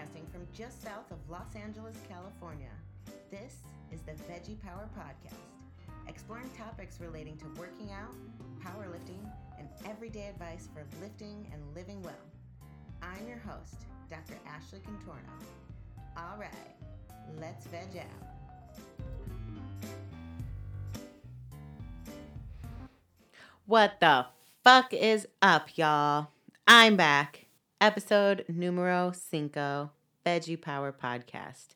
broadcasting from just south of Los Angeles, California. This is the Veggie Power Podcast, exploring topics relating to working out, powerlifting, and everyday advice for lifting and living well. I'm your host, Dr. Ashley Contorno. All right, let's veg out. What the fuck is up, y'all? I'm back. Episode numero cinco, Veggie Power Podcast.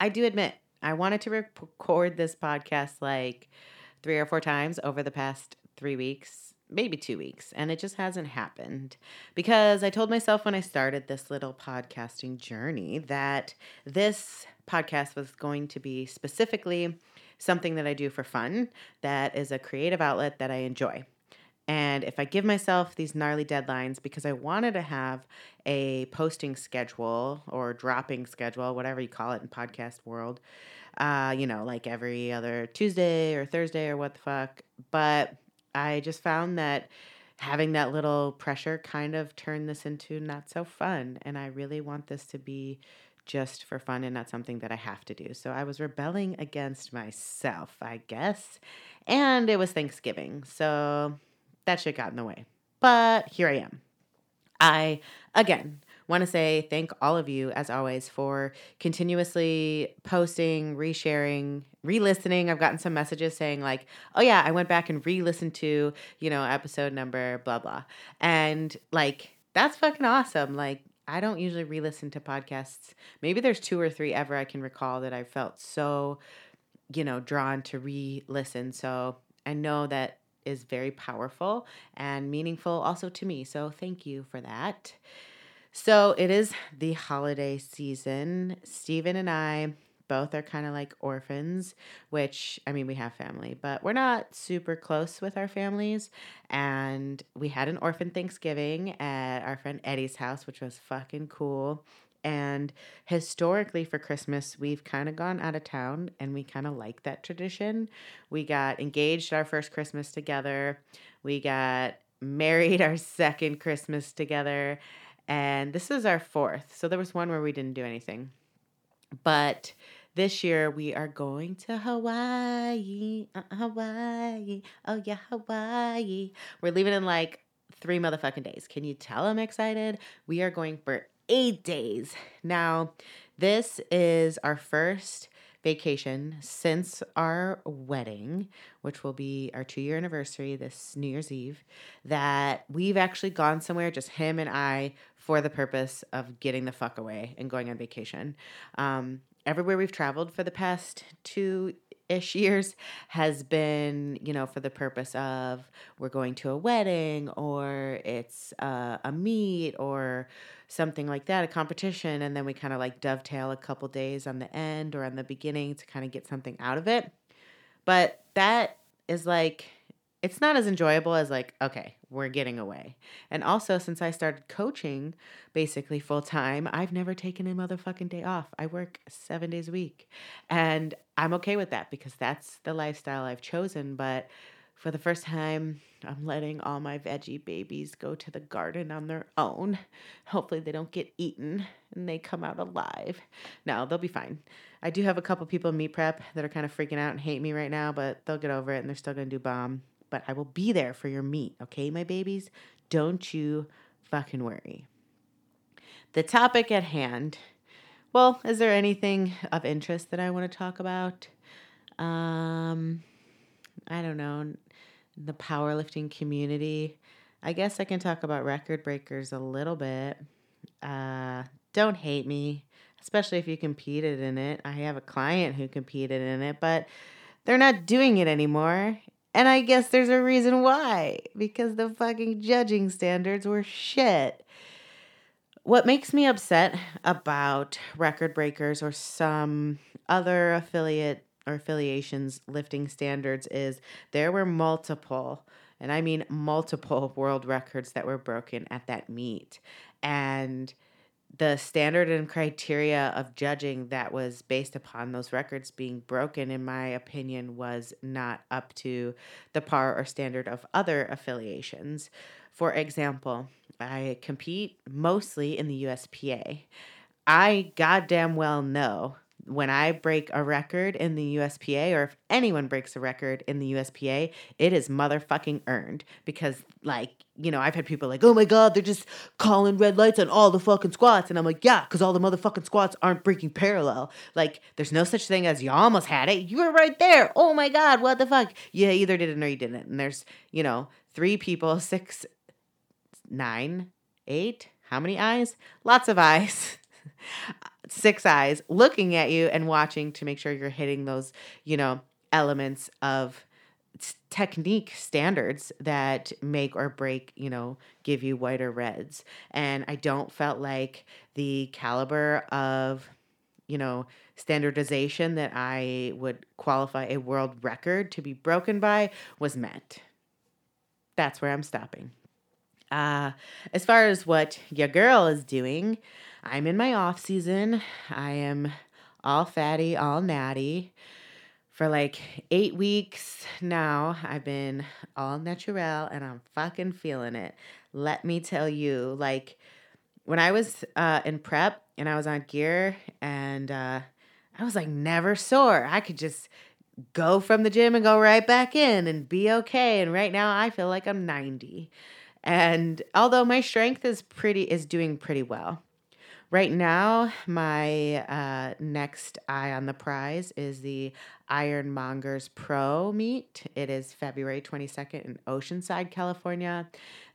I do admit, I wanted to record this podcast like three or four times over the past three weeks, maybe two weeks, and it just hasn't happened because I told myself when I started this little podcasting journey that this podcast was going to be specifically something that I do for fun, that is a creative outlet that I enjoy. And if I give myself these gnarly deadlines because I wanted to have a posting schedule or dropping schedule, whatever you call it in podcast world, uh, you know, like every other Tuesday or Thursday or what the fuck. But I just found that having that little pressure kind of turned this into not so fun. And I really want this to be just for fun and not something that I have to do. So I was rebelling against myself, I guess. And it was Thanksgiving. So that shit got in the way. But here I am. I, again, want to say thank all of you, as always, for continuously posting, resharing, re listening. I've gotten some messages saying, like, oh, yeah, I went back and re listened to, you know, episode number, blah, blah. And, like, that's fucking awesome. Like, I don't usually re listen to podcasts. Maybe there's two or three ever I can recall that I felt so, you know, drawn to re listen. So I know that is very powerful and meaningful also to me. So thank you for that. So it is the holiday season. Stephen and I both are kind of like orphans, which I mean, we have family, but we're not super close with our families. And we had an orphan Thanksgiving at our friend Eddie's house, which was fucking cool. And historically, for Christmas, we've kind of gone out of town and we kind of like that tradition. We got engaged our first Christmas together, we got married our second Christmas together, and this is our fourth. So there was one where we didn't do anything. But this year we are going to Hawaii. Uh, Hawaii. Oh, yeah, Hawaii. We're leaving in like three motherfucking days. Can you tell I'm excited? We are going for eight days. Now, this is our first vacation since our wedding, which will be our two year anniversary this New Year's Eve, that we've actually gone somewhere, just him and I, for the purpose of getting the fuck away and going on vacation. Um, everywhere we've traveled for the past two ish years has been, you know, for the purpose of we're going to a wedding or it's uh, a meet or something like that, a competition. And then we kind of like dovetail a couple days on the end or on the beginning to kind of get something out of it. But that is like, it's not as enjoyable as like, okay, we're getting away. And also, since I started coaching basically full time, I've never taken a motherfucking day off. I work seven days a week. And I'm okay with that because that's the lifestyle I've chosen. But for the first time, I'm letting all my veggie babies go to the garden on their own. Hopefully, they don't get eaten and they come out alive. No, they'll be fine. I do have a couple people in meet prep that are kind of freaking out and hate me right now, but they'll get over it and they're still going to do bomb but I will be there for your meet, okay, my babies? Don't you fucking worry. The topic at hand. Well, is there anything of interest that I want to talk about? Um, I don't know. The powerlifting community. I guess I can talk about record breakers a little bit. Uh, don't hate me, especially if you competed in it. I have a client who competed in it, but they're not doing it anymore. And I guess there's a reason why because the fucking judging standards were shit. What makes me upset about record breakers or some other affiliate or affiliations lifting standards is there were multiple, and I mean multiple world records that were broken at that meet. And the standard and criteria of judging that was based upon those records being broken, in my opinion, was not up to the par or standard of other affiliations. For example, I compete mostly in the USPA. I goddamn well know when I break a record in the USPA, or if anyone breaks a record in the USPA, it is motherfucking earned. Because, like, you know, I've had people like, oh my God, they're just calling red lights on all the fucking squats. And I'm like, yeah, because all the motherfucking squats aren't breaking parallel. Like, there's no such thing as you almost had it. You were right there. Oh my God, what the fuck? You either did it or you didn't. And there's, you know, three people, six, nine, eight. How many eyes? Lots of eyes. six eyes looking at you and watching to make sure you're hitting those, you know, elements of technique standards that make or break, you know, give you white or reds. And I don't felt like the caliber of, you know, standardization that I would qualify a world record to be broken by was met. That's where I'm stopping. Uh, as far as what your girl is doing, I'm in my off season. I am all fatty, all natty. For like eight weeks now, I've been all natural and I'm fucking feeling it. Let me tell you, like when I was uh, in prep and I was on gear and uh, I was like never sore. I could just go from the gym and go right back in and be okay. And right now I feel like I'm 90. And although my strength is pretty is doing pretty well. Right now, my uh, next eye on the prize is the Ironmongers Pro meet. It is February 22nd in Oceanside, California.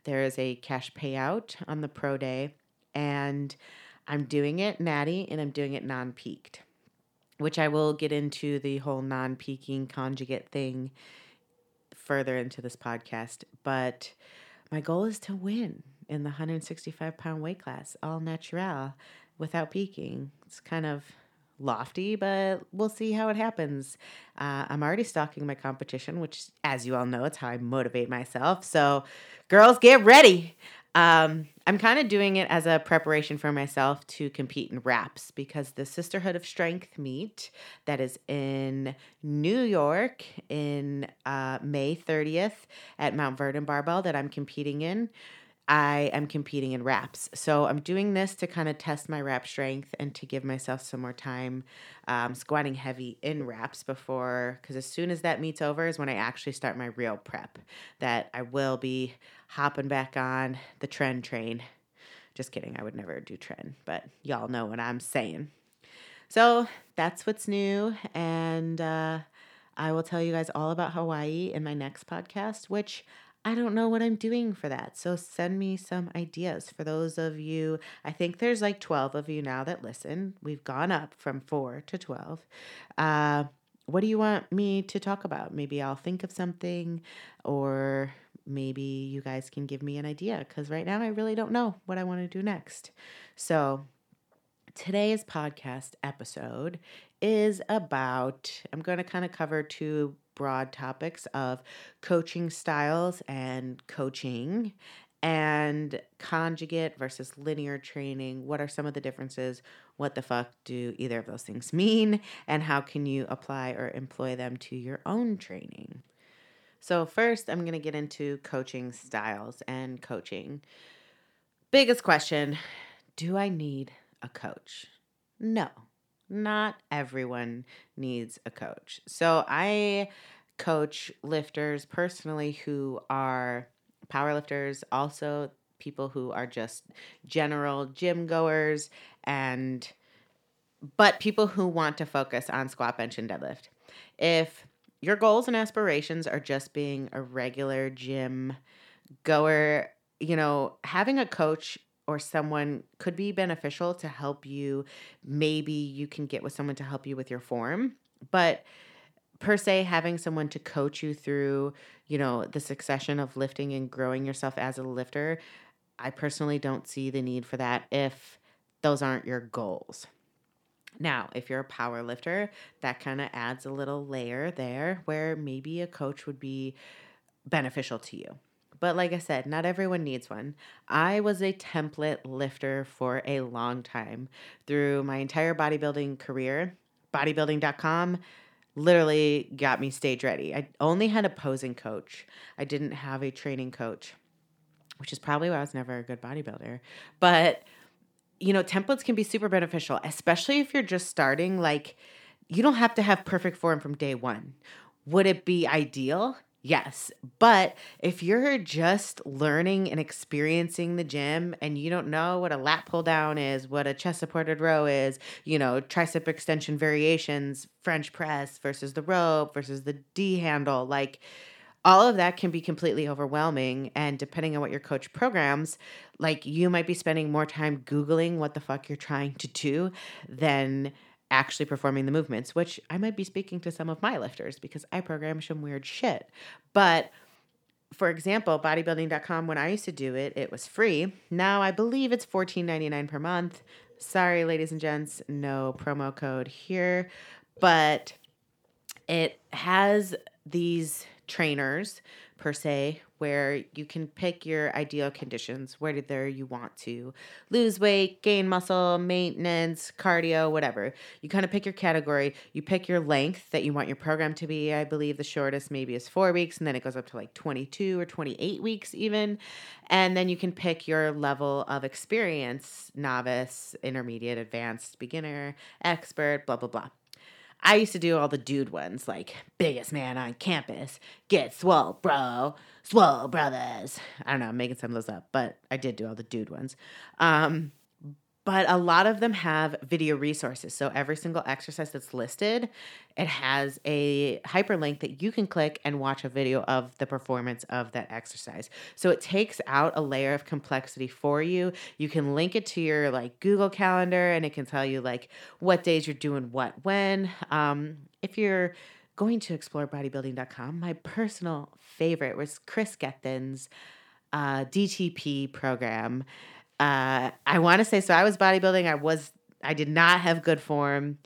There is a cash payout on the pro day, and I'm doing it natty and I'm doing it non peaked, which I will get into the whole non peaking conjugate thing further into this podcast. But my goal is to win in the 165 pound weight class, all natural, without peaking. It's kind of lofty, but we'll see how it happens. Uh, I'm already stalking my competition, which, as you all know, it's how I motivate myself. So, girls, get ready. Um, I'm kind of doing it as a preparation for myself to compete in wraps because the Sisterhood of Strength meet that is in New York in uh, May 30th at Mount Vernon Barbell that I'm competing in. I am competing in wraps. So I'm doing this to kind of test my wrap strength and to give myself some more time um, squatting heavy in wraps before, because as soon as that meets over is when I actually start my real prep. That I will be hopping back on the tren train. Just kidding, I would never do tren, but y'all know what I'm saying. So that's what's new. And uh, I will tell you guys all about Hawaii in my next podcast, which I don't know what I'm doing for that. So send me some ideas for those of you. I think there's like 12 of you now that listen. We've gone up from four to 12. Uh, what do you want me to talk about? Maybe I'll think of something, or maybe you guys can give me an idea because right now I really don't know what I want to do next. So, today's podcast episode is about, I'm going to kind of cover two broad topics of coaching styles and coaching and conjugate versus linear training. What are some of the differences? What the fuck do either of those things mean? And how can you apply or employ them to your own training? So, first, I'm going to get into coaching styles and coaching. Biggest question Do I need a coach? No not everyone needs a coach. So I coach lifters personally who are powerlifters, also people who are just general gym goers and but people who want to focus on squat bench and deadlift. If your goals and aspirations are just being a regular gym goer, you know, having a coach or someone could be beneficial to help you. Maybe you can get with someone to help you with your form, but per se having someone to coach you through, you know, the succession of lifting and growing yourself as a lifter, I personally don't see the need for that if those aren't your goals. Now, if you're a power lifter, that kind of adds a little layer there where maybe a coach would be beneficial to you. But like I said, not everyone needs one. I was a template lifter for a long time through my entire bodybuilding career. Bodybuilding.com literally got me stage ready. I only had a posing coach, I didn't have a training coach, which is probably why I was never a good bodybuilder. But you know, templates can be super beneficial, especially if you're just starting. Like, you don't have to have perfect form from day one. Would it be ideal? Yes. But if you're just learning and experiencing the gym and you don't know what a lat pull down is, what a chest supported row is, you know, tricep extension variations, French press versus the rope versus the D handle, like all of that can be completely overwhelming. And depending on what your coach programs, like you might be spending more time Googling what the fuck you're trying to do than actually performing the movements, which I might be speaking to some of my lifters because I program some weird shit. But for example, bodybuilding.com, when I used to do it, it was free. Now I believe it's $14.99 per month. Sorry, ladies and gents, no promo code here. But it has these trainers per se where you can pick your ideal conditions where whether you want to lose weight gain muscle maintenance cardio whatever. You kind of pick your category. You pick your length that you want your program to be. I believe the shortest maybe is four weeks and then it goes up to like 22 or 28 weeks even. And then you can pick your level of experience novice intermediate advanced beginner expert blah blah blah I used to do all the dude ones, like biggest man on campus, get swole, bro, swole brothers. I don't know, I'm making some of those up, but I did do all the dude ones. Um, but a lot of them have video resources. So every single exercise that's listed, it has a hyperlink that you can click and watch a video of the performance of that exercise. So it takes out a layer of complexity for you. You can link it to your like Google Calendar and it can tell you like what days you're doing what when. Um, if you're going to explore bodybuilding.com, my personal favorite was Chris Gethin's uh, DTP program uh, I want to say so. I was bodybuilding. I was I did not have good form.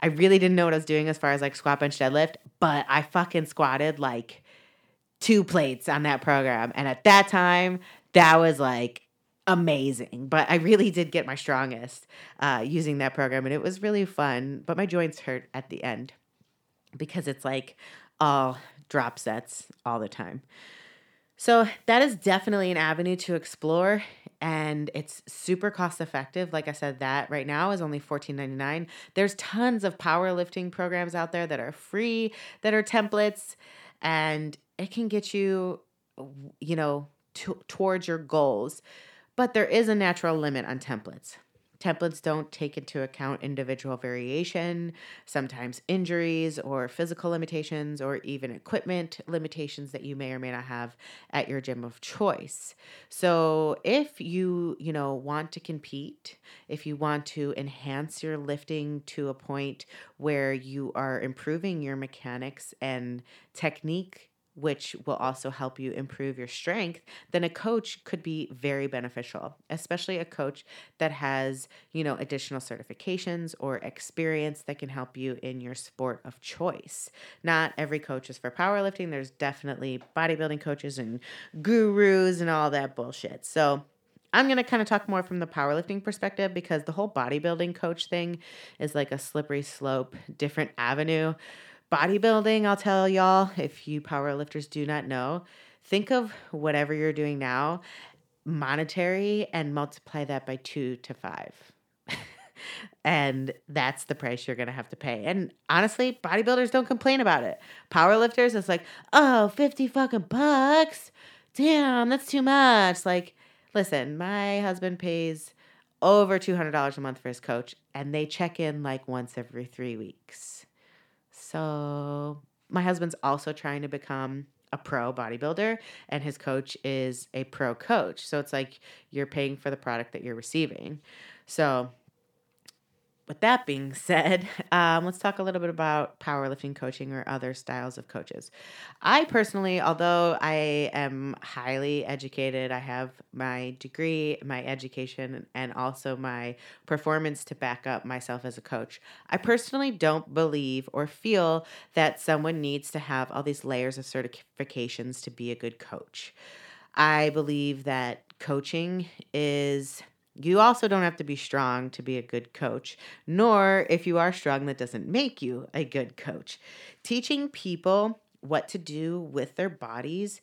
I really didn't know what I was doing as far as like squat, bench, deadlift, but I fucking squatted like two plates on that program, and at that time, that was like amazing. But I really did get my strongest uh, using that program, and it was really fun. But my joints hurt at the end because it's like all drop sets all the time. So that is definitely an avenue to explore and it's super cost effective. Like I said, that right now is only $14.99. There's tons of powerlifting programs out there that are free, that are templates, and it can get you, you know, t- towards your goals. But there is a natural limit on templates. Templates don't take into account individual variation, sometimes injuries or physical limitations, or even equipment limitations that you may or may not have at your gym of choice. So, if you, you know, want to compete, if you want to enhance your lifting to a point where you are improving your mechanics and technique which will also help you improve your strength, then a coach could be very beneficial, especially a coach that has, you know, additional certifications or experience that can help you in your sport of choice. Not every coach is for powerlifting. There's definitely bodybuilding coaches and gurus and all that bullshit. So, I'm going to kind of talk more from the powerlifting perspective because the whole bodybuilding coach thing is like a slippery slope, different avenue bodybuilding, I'll tell y'all, if you powerlifters do not know, think of whatever you're doing now, monetary, and multiply that by two to five. and that's the price you're going to have to pay. And honestly, bodybuilders don't complain about it. Powerlifters, it's like, oh, 50 fucking bucks. Damn, that's too much. Like, listen, my husband pays over $200 a month for his coach, and they check in like once every three weeks so my husband's also trying to become a pro bodybuilder and his coach is a pro coach. So it's like you're paying for the product that you're receiving. So with that being said, um, let's talk a little bit about powerlifting coaching or other styles of coaches. I personally, although I am highly educated, I have my degree, my education, and also my performance to back up myself as a coach. I personally don't believe or feel that someone needs to have all these layers of certifications to be a good coach. I believe that coaching is you also don't have to be strong to be a good coach, nor if you are strong, that doesn't make you a good coach. Teaching people what to do with their bodies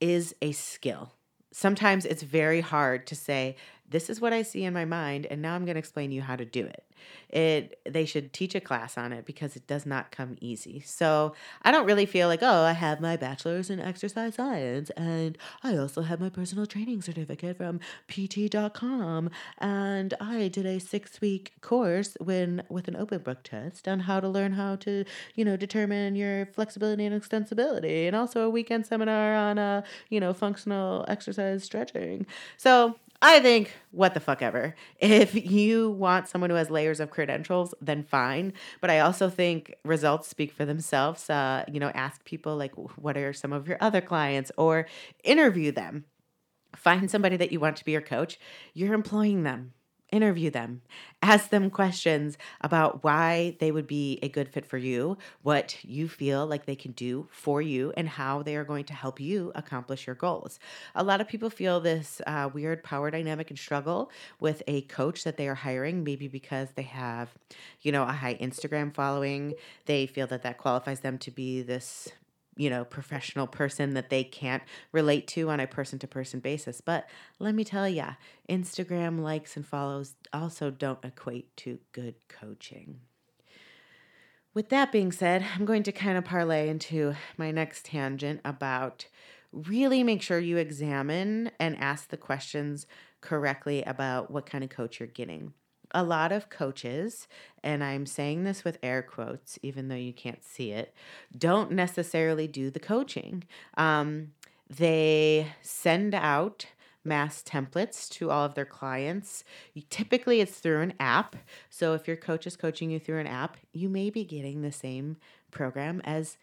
is a skill. Sometimes it's very hard to say, this is what I see in my mind, and now I'm going to explain you how to do it. It they should teach a class on it because it does not come easy. So I don't really feel like, oh, I have my bachelor's in exercise science, and I also have my personal training certificate from PT.com, and I did a six week course when with an open book test on how to learn how to, you know, determine your flexibility and extensibility, and also a weekend seminar on uh, you know, functional exercise stretching. So I think, what the fuck ever. If you want someone who has layers of credentials, then fine. But I also think results speak for themselves. Uh, you know, ask people like, what are some of your other clients, or interview them. Find somebody that you want to be your coach. You're employing them interview them, ask them questions about why they would be a good fit for you, what you feel like they can do for you, and how they are going to help you accomplish your goals. A lot of people feel this uh, weird power dynamic and struggle with a coach that they are hiring, maybe because they have, you know, a high Instagram following. They feel that that qualifies them to be this you know, professional person that they can't relate to on a person to person basis. But let me tell you, Instagram likes and follows also don't equate to good coaching. With that being said, I'm going to kind of parlay into my next tangent about really make sure you examine and ask the questions correctly about what kind of coach you're getting a lot of coaches, and I'm saying this with air quotes, even though you can't see it, don't necessarily do the coaching. Um, they send out mass templates to all of their clients. Typically, it's through an app. So, if your coach is coaching you through an app, you may be getting the same program as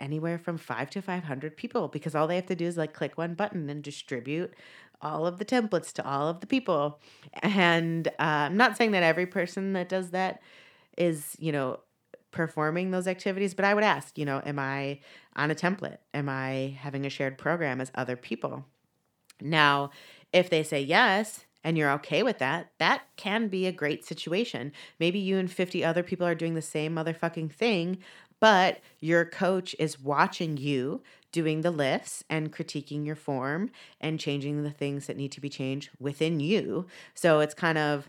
anywhere from five to 500 people because all they have to do is like click one button and distribute all of the templates to all of the people. And uh, I'm not saying that every person that does that is, you know, performing those activities, but I would ask, you know, am I on a template? Am I having a shared program as other people? Now, if they say yes, and you're okay with that, that can be a great situation. Maybe you and 50 other people are doing the same motherfucking thing, but your coach is watching you doing the lifts and critiquing your form and changing the things that need to be changed within you. So it's kind of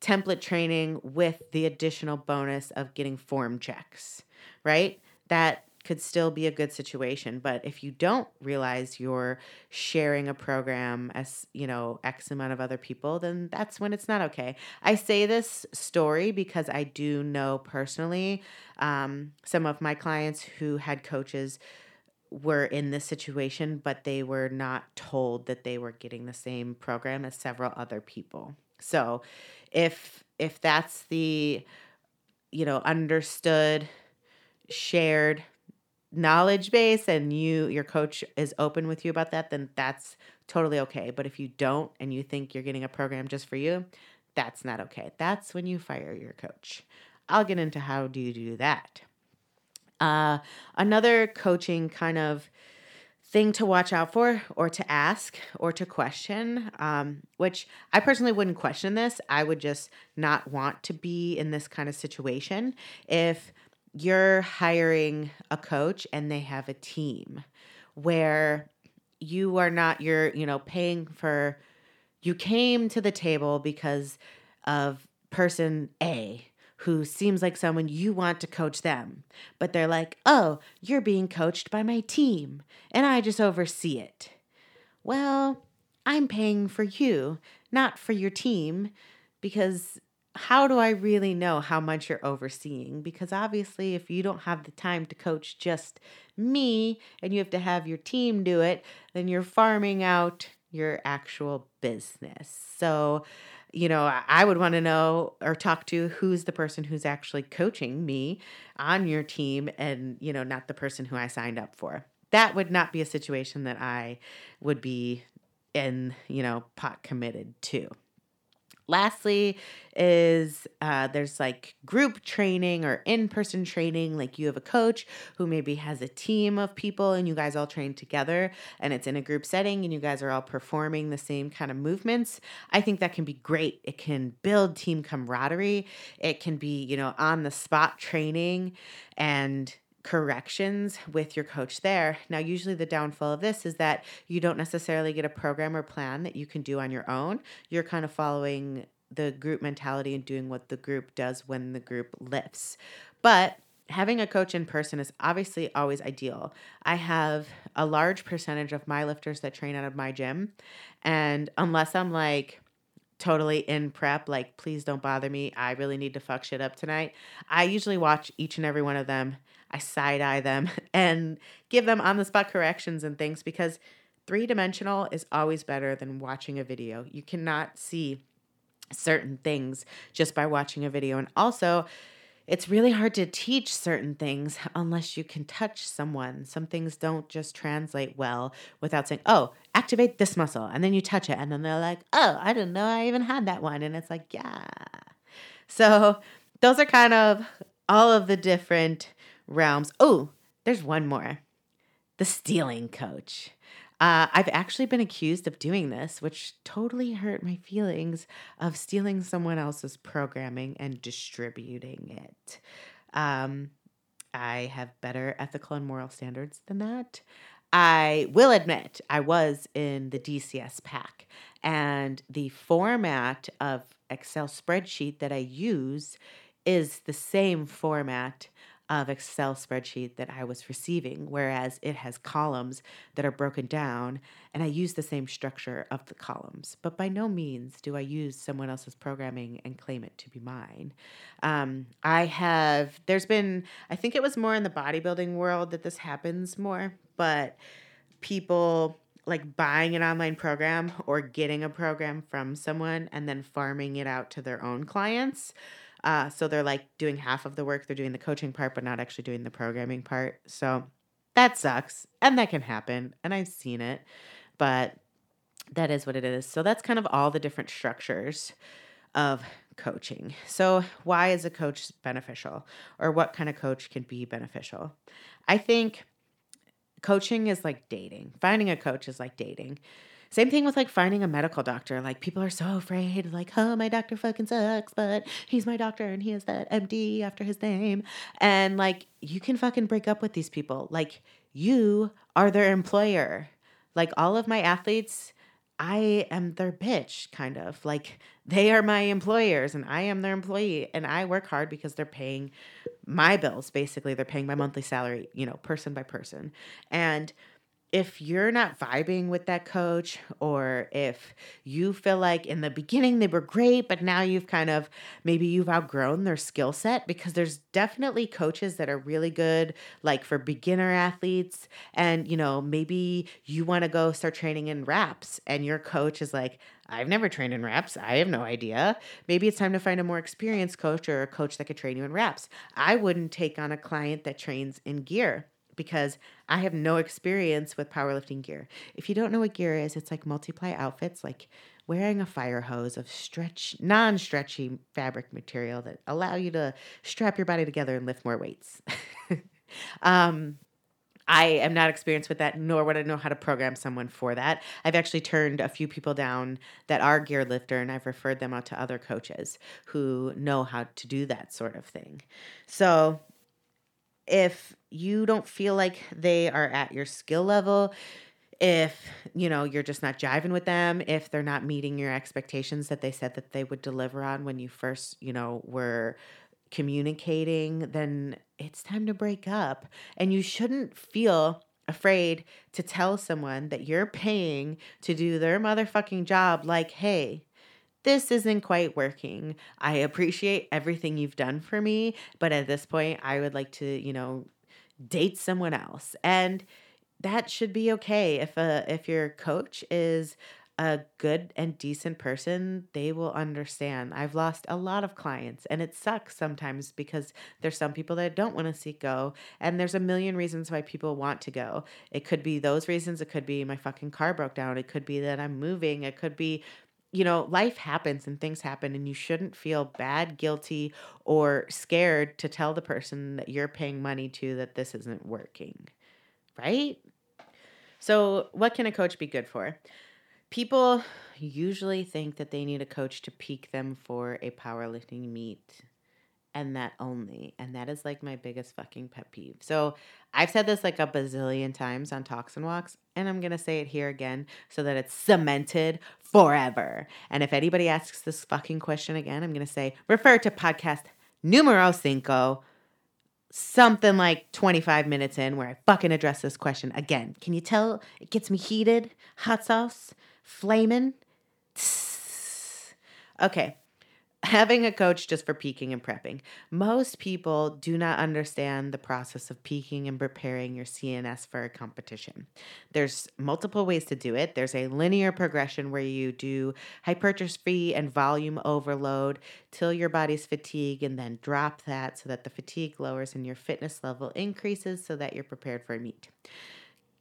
template training with the additional bonus of getting form checks, right? That could still be a good situation but if you don't realize you're sharing a program as you know x amount of other people then that's when it's not okay i say this story because i do know personally um, some of my clients who had coaches were in this situation, but they were not told that they were getting the same program as several other people. So if if that's the you know understood shared knowledge base and you your coach is open with you about that then that's totally okay. But if you don't and you think you're getting a program just for you that's not okay. That's when you fire your coach. I'll get into how do you do that uh, another coaching kind of thing to watch out for or to ask or to question um, which i personally wouldn't question this. I would just not want to be in this kind of situation. If you're hiring a coach and they have a team where you are not you're you know paying for you came to the table because of person a who seems like someone you want to coach them, but they're like, oh, you're being coached by my team and I just oversee it. Well, I'm paying for you, not for your team, because how do I really know how much you're overseeing? Because obviously, if you don't have the time to coach just me and you have to have your team do it, then you're farming out your actual business. So, you know, I would want to know or talk to who's the person who's actually coaching me on your team and, you know, not the person who I signed up for. That would not be a situation that I would be in, you know, pot committed to. Lastly, is uh, there's like group training or in person training. Like you have a coach who maybe has a team of people and you guys all train together and it's in a group setting and you guys are all performing the same kind of movements. I think that can be great. It can build team camaraderie, it can be, you know, on the spot training and corrections with your coach there. Now, usually the downfall of this is that you don't necessarily get a program or plan that you can do on your own. You're kind of following the group mentality and doing what the group does when the group lifts. But having a coach in person is obviously always ideal. I have a large percentage of my lifters that train out of my gym. And unless I'm like, totally in prep, like, please don't bother me. I really need to fuck shit up tonight. I usually watch each and every one of them. I side eye them and give them on the spot corrections and things because three dimensional is always better than watching a video. You cannot see certain things just by watching a video. And also, it's really hard to teach certain things unless you can touch someone. Some things don't just translate well without saying, oh, activate this muscle. And then you touch it. And then they're like, oh, I didn't know I even had that one. And it's like, yeah. So those are kind of all of the different realms. Oh, there's one more the stealing coach. Uh, I've actually been accused of doing this, which totally hurt my feelings of stealing someone else's programming and distributing it. Um, I have better ethical and moral standards than that. I will admit I was in the DCS pack, and the format of Excel spreadsheet that I use is the same format of Excel spreadsheet that I was receiving, whereas it has columns that are broken down, and I use the same structure of the columns. But by no means do I use someone else's programming and claim it to be mine. Um, I have, there's been, I think it was more in the bodybuilding world that this happens more, but people like buying an online program or getting a program from someone and then farming it out to their own clients. Uh, so they're like doing half of the work, they're doing the coaching part, but not actually doing the programming part. So that sucks. And that can happen. And I've seen it, but that is what it is. So that's kind of all the different structures of coaching. So, why is a coach beneficial or what kind of coach can be beneficial? I think coaching is like dating. Finding a coach is like dating. Same thing with like finding a medical doctor. Like people are so afraid, like, oh, my doctor fucking sucks, but he's my doctor and he has that MD after his name. And like, you can fucking break up with these people. Like, you are their employer. Like, all of my athletes, I am their bitch, kind of. Like, they are my employers and I am their employee. And I work hard because they're paying my bills, basically. They're paying my monthly salary, you know, person by person. And, if you're not vibing with that coach or if you feel like in the beginning they were great but now you've kind of maybe you've outgrown their skill set because there's definitely coaches that are really good like for beginner athletes and you know maybe you want to go start training in reps and your coach is like I've never trained in reps. I have no idea. Maybe it's time to find a more experienced coach or a coach that could train you in reps. I wouldn't take on a client that trains in gear because I have no experience with powerlifting gear. If you don't know what gear is, it's like multiply outfits, like wearing a fire hose of stretch, non stretchy fabric material that allow you to strap your body together and lift more weights. um, I am not experienced with that, nor would I know how to program someone for that. I've actually turned a few people down that are gear lifter, and I've referred them out to other coaches who know how to do that sort of thing. So if you don't feel like they are at your skill level, if you know you're just not jiving with them if they're not meeting your expectations that they said that they would deliver on when you first you know were communicating then it's time to break up. And you shouldn't feel afraid to tell someone that you're paying to do their motherfucking job like hey this isn't quite working. I appreciate everything you've done for me, but at this point, I would like to, you know, date someone else. And that should be okay. If a if your coach is a good and decent person, they will understand. I've lost a lot of clients and it sucks sometimes because there's some people that don't want to see go and there's a million reasons why people want to go. It could be those reasons, it could be my fucking car broke down, it could be that I'm moving, it could be you know, life happens and things happen, and you shouldn't feel bad, guilty, or scared to tell the person that you're paying money to that this isn't working, right? So, what can a coach be good for? People usually think that they need a coach to peak them for a powerlifting meet. And that only. And that is like my biggest fucking pet peeve. So I've said this like a bazillion times on Talks and Walks, and I'm to say it here again so that it's cemented forever. And if anybody asks this fucking question again, I'm to say refer to podcast numero cinco, something like 25 minutes in, where I fucking address this question again. Can you tell it gets me heated? Hot sauce, flaming. Okay, having a coach just for peaking and prepping. Most people do not understand the process of peaking and preparing your CNS for a competition. There's multiple ways to do it. There's a linear progression where you do hypertrophy and volume overload till your body's fatigue and then drop that so that the fatigue lowers and your fitness level increases so that you're prepared for a meet.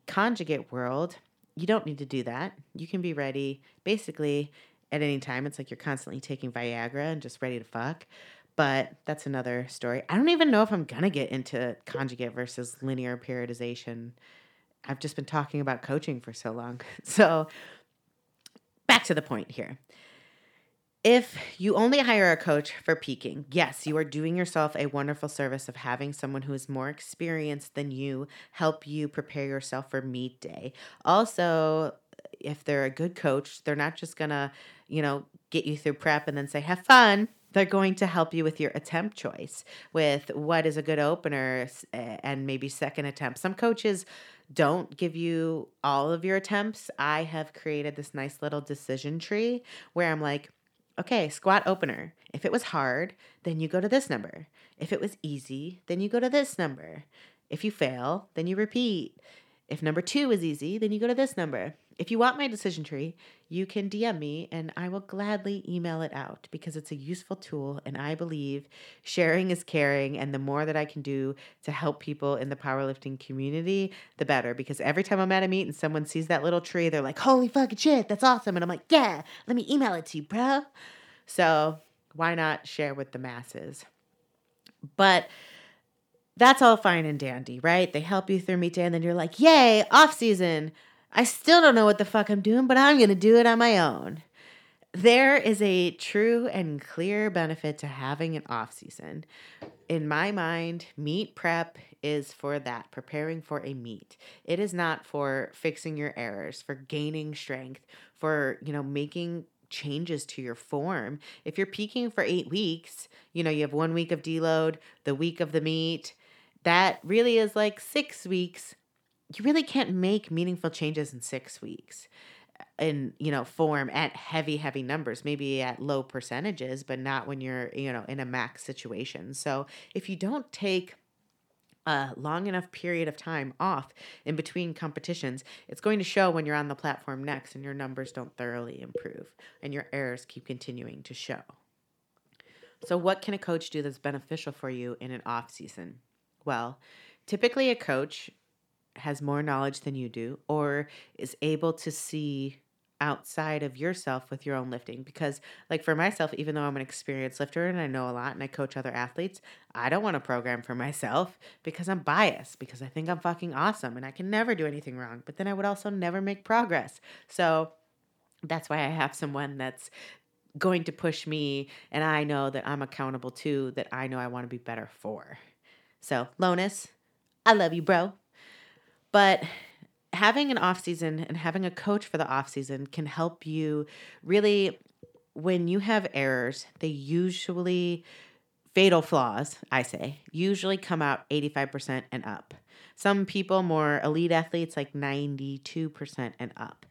Conjugate world, you don't need to do that. You can be ready basically at any time. It's like you're constantly taking Viagra and just ready to fuck. But that's another story. I don't even know if I'm going to get into conjugate versus linear periodization. I've just been talking about coaching for so long. So, back to the point here. If you only hire a coach for peaking, yes, you are doing yourself a wonderful service of having someone who is more experienced than you help you prepare yourself for meet day. Also, if they're a good coach, they're not just going to you know, get you through prep and then say, have fun. They're going to help you with your attempt choice, with what is a good opener and maybe second attempt. Some coaches don't give you all of your attempts. I have created this nice little decision tree where I'm like, okay, squat opener. If it was hard, then you go to this number. If it was easy, then you go to this number. If you fail, then you repeat. If number two is easy, then you go to this number. If you want my decision tree, you can DM me and I will gladly email it out because it's a useful tool. And I believe sharing is caring. And the more that I can do to help people in the powerlifting community, the better. Because every time I'm at a meet and someone sees that little tree, they're like, holy fucking shit, that's awesome. And I'm like, yeah, let me email it to you, bro. So why not share with the masses? But that's all fine and dandy, right? They help you through meet day, and then you're like, yay, off season. I still don't know what the fuck I'm doing, but I'm going to do it on my own. There is a true and clear benefit to having an off season. In my mind, meet prep is for that, preparing for a meet. It is not for fixing your errors, for gaining strength, for, you know, making changes to your form. If you're peaking for 8 weeks, you know, you have 1 week of deload, the week of the meet, that really is like 6 weeks you really can't make meaningful changes in six weeks in you know form at heavy heavy numbers maybe at low percentages but not when you're you know in a max situation so if you don't take a long enough period of time off in between competitions, it's going to show when you're on the platform next and your numbers don't thoroughly improve and your errors keep continuing to show. So, what can a coach do that's beneficial for you in an off season? Well, typically a coach has more knowledge than you do or is able to see outside of yourself with your own lifting? Because like for myself even though I'm an experienced lifter and I know a lot and I coach other athletes I don't want to program for myself because I'm biased because I think I'm fucking awesome and I can never do anything wrong but then I would also never make progress. So that's why I have someone that's going to push me and I know that I'm accountable to that I know I want to be better for. So Lonus I love you bro but having an off season and having a coach for the off season can help you really when you have errors, they usually fatal flaws, I say, usually come out 85% and up. Some people, more elite athletes, like 92% and up.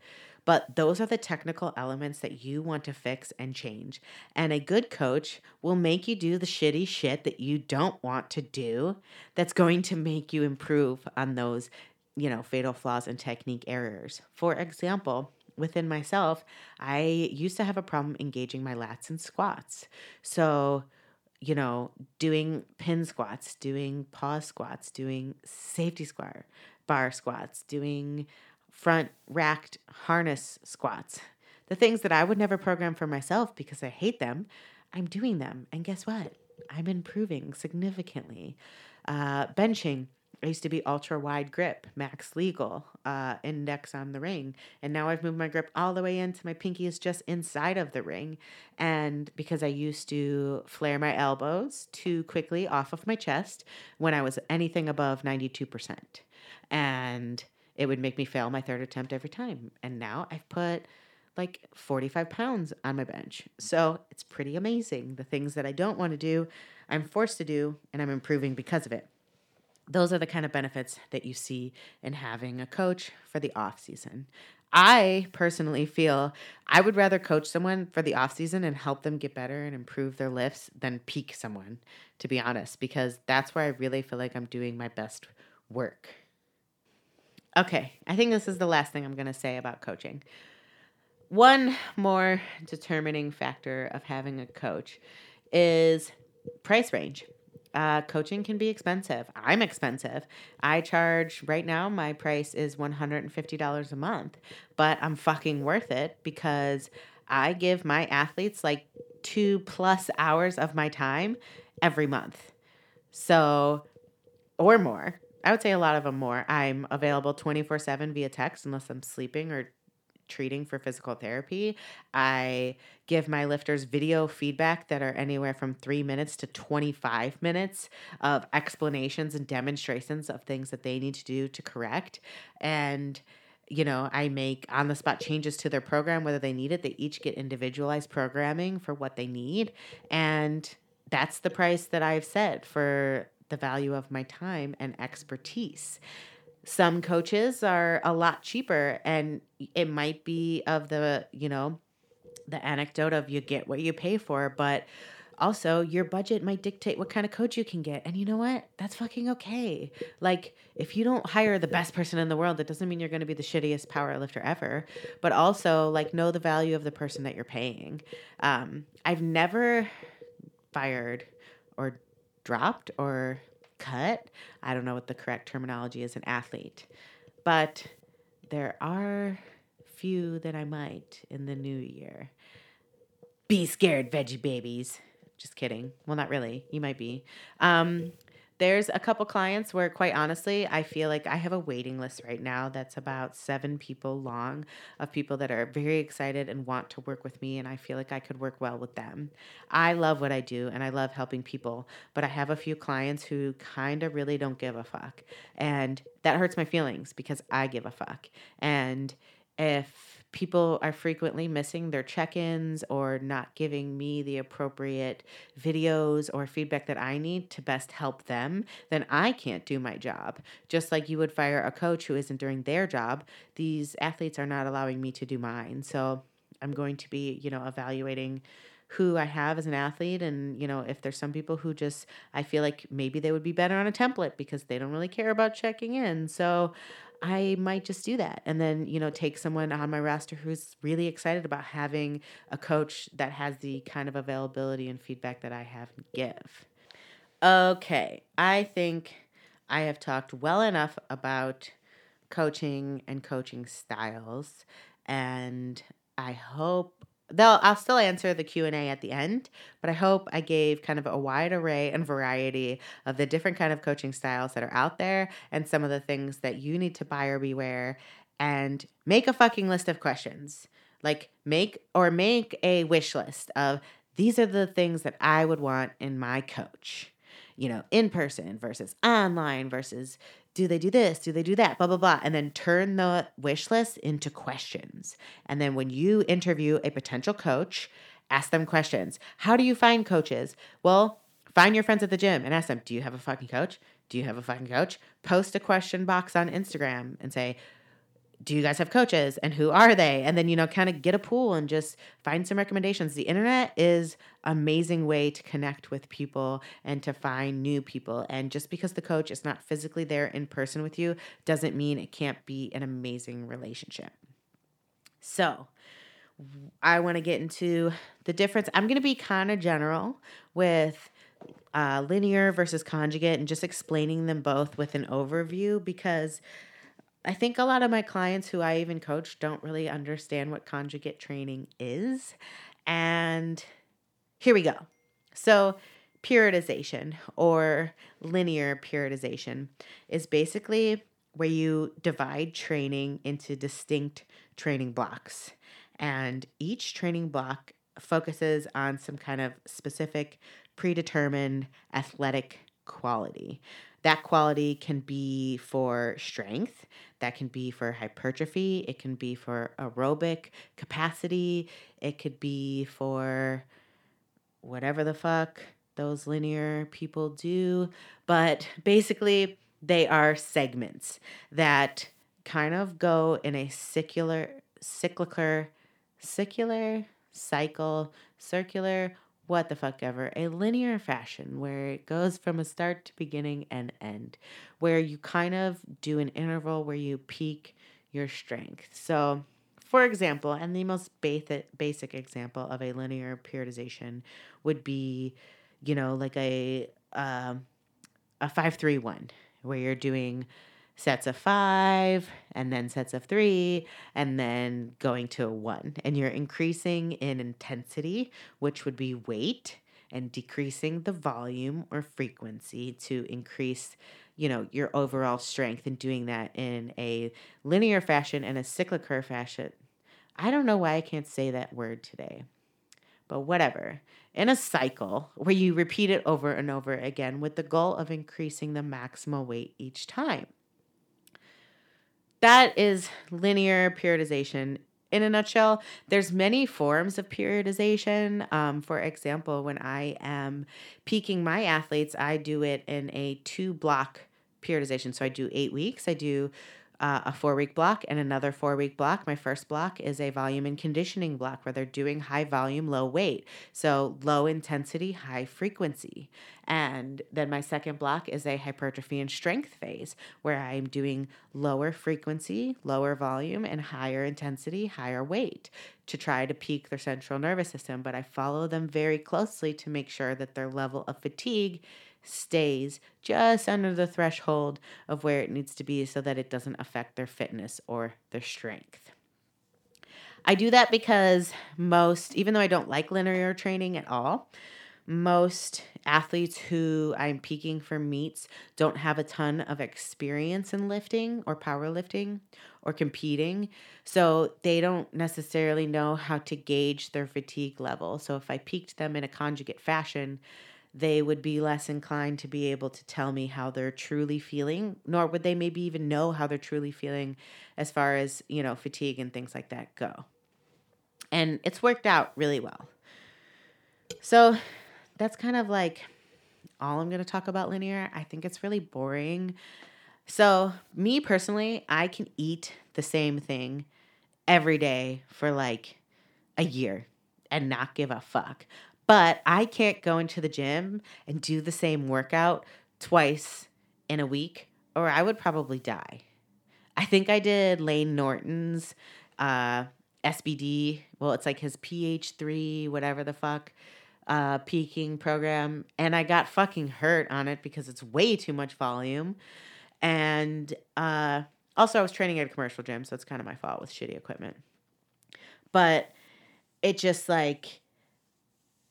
But those are the technical elements that you want to fix and change. And a good coach will make you do the shitty shit that you don't want to do that's going to make you improve on those you know, fatal flaws and technique errors. For example, within myself, I used to have a problem engaging my lats and squats. So, you know, doing pin squats, doing pause squats, doing safety squat, bar squats, doing front racked harness squats. The things that I would never program for myself because I hate them, I'm doing them. And guess what? I'm improving significantly. Uh, benching, I used to be ultra wide grip, max legal, uh, index on the ring. And now I've moved my grip all the way into my pinky is just inside of the ring. And because I used to flare my elbows too quickly off of my chest when I was anything above 92%. And it would make me fail my third attempt every time. And now I've put like 45 pounds on my bench. So it's pretty amazing. The things that I don't want to do, I'm forced to do, and I'm improving because of it those are the kind of benefits that you see in having a coach for the off season. I personally feel I would rather coach someone for the off season and help them get better and improve their lifts than peak someone, to be honest, because that's where I really feel like I'm doing my best work. Okay, I think this is the last thing I'm going to say about coaching. One more determining factor of having a coach is price range uh, coaching can be expensive. I'm expensive. I charge right now, my price is $150 a month, but I'm fucking worth it because I give my athletes like two plus hours of my time every month. So, or more. I would say a lot of them more. I'm available 24 7 via text unless I'm sleeping or treating for physical therapy. I give my lifters video feedback that are anywhere from three minutes to 25 minutes of explanations and demonstrations of things that they need to do to correct. And you know, I make on the spot changes to their program, whether they need it. They each get individualized programming for what they need. And that's the price that I've set for the value of my time and expertise. Some coaches are a lot cheaper, and it might be of the, you know, the anecdote of you get what you pay for, but also your budget might dictate what kind of coach you can get. And you know what? That's fucking okay. Like, if you don't hire the best person in the world, that doesn't mean you're going to be the shittiest power lifter ever. But also, like, know the value of the person that you're paying. Um, I've never fired or dropped or cut. I don't know what the correct terminology is an athlete, but there are few that I might in the new year. Be scared, veggie babies. Just kidding. Well, not really. You might be. Um, there's a couple clients where, quite honestly, I feel like I have a waiting list right now that's about seven people long of people that are very excited and want to work with me, and I feel like I could work well with them. I love what I do and I love helping people, but I have a few clients who kind of really don't give a fuck. And that hurts my feelings because I give a fuck. And if people are frequently missing their check ins or not giving me the appropriate videos or feedback that I need to best help them, then I can't do my job. Just like you would fire a coach who isn't doing their job, these athletes are not allowing me to do mine. So I'm going to be, you know, evaluating who I have as an athlete. And, you know, if there's some people who just, I feel like maybe they would be better on a template because they don't really care about checking in. So I might just do that and then, you know, take someone on my roster who's really excited about having a coach that has the kind of availability and feedback that I have and give. Okay, I think I have talked well enough about coaching and coaching styles and I hope they'll I'll still answer the Q&A at the end, but I hope I gave kind of a wide array and variety of the different kind of coaching styles that are out there and some of the things that you need to buy or beware and make a fucking list of questions. Like make or make a wish list of these are the things that I would want in my coach. You know, in person versus online versus do they do this? Do they do that? Blah, blah, blah. And then turn the wish list into questions. And then when you interview a potential coach, ask them questions. How do you find coaches? Well, find your friends at the gym and ask them, do you have a fucking coach? Do you have a fucking coach? Post a question box on Instagram and say, do you guys have coaches? And who are they? And then you know kind of get a pool and just find some recommendations. The internet is amazing way to connect with people and to find new people. And just because the coach is not physically there in person with you doesn't mean it can't be an amazing relationship. So i want to get into the difference. I'm going to be kind of general with uh, linear versus conjugate and just explaining them both with an overview because I think a lot of my clients who I even coach don't really understand what conjugate training is. And here we go. So periodization or linear periodization is basically where you divide training into distinct training blocks. And each training block focuses on some kind of specific predetermined athletic quality. That quality can be for strength, that can be for hypertrophy, it can be for aerobic capacity, it could be for whatever the fuck those linear people do. But basically, they are segments that kind of go in a secular, cyclical, secular cycle, circular, what the fuck ever, a linear fashion where it goes from a start to beginning and end, where you kind of do an interval where you peak your strength. So, for example, and the most basic example of a linear periodization would be, you know, like a um, a five three one, where you're doing sets of five and then sets of three and then going to a one. And you're increasing in intensity which would be weight and decreasing the volume or frequency to increase you know your overall strength and doing that in a linear fashion and a cyclical fashion. I don't know why i can't say that word today but whatever. In a cycle where you repeat it over and over again with the goal of increasing the maximal weight each time that is linear periodization. In a nutshell there's many forms of periodization. Um, for example when i am peaking my athletes i do it in a two block periodization. So i do eight weeks. I do uh, a four week block and another four week block. My first block is a volume and conditioning block where they're doing high volume, low weight. So low intensity, high frequency. And then my second block is a hypertrophy and strength phase where I'm doing lower frequency, lower volume, and higher intensity, higher weight to try to peak their central nervous system. But I follow them very closely to make sure that their level of fatigue stays just under the threshold of where it needs to be so that it doesn't affect their fitness or their strength. I do that because most, even though I don't like linear training at all, most athletes who I'm peaking for meets don't have a ton of experience in lifting or powerlifting or competing. So they don't necessarily know how to gauge their fatigue level. So if I peaked them in a conjugate fashion, they would be less inclined to be able to tell me how they're truly feeling, nor would they maybe even know how they're truly feeling as far as, you know, fatigue and things like that go. And it's worked out really well. So that's kind of like all I'm going to talk about linear. I think it's really boring. So, me personally, I can eat the same thing every day for like a year and not give a fuck. But I can't go into the gym and do the same workout twice in a week, or I would probably die. I think I did Layne Norton's uh, SBD. Well, it's like his PH3, whatever the fuck, uh, peaking program. And I got fucking hurt on it because it's way too much volume. And uh, also, I was training at a commercial gym, so it's kind of my fault with shitty equipment. But it just like,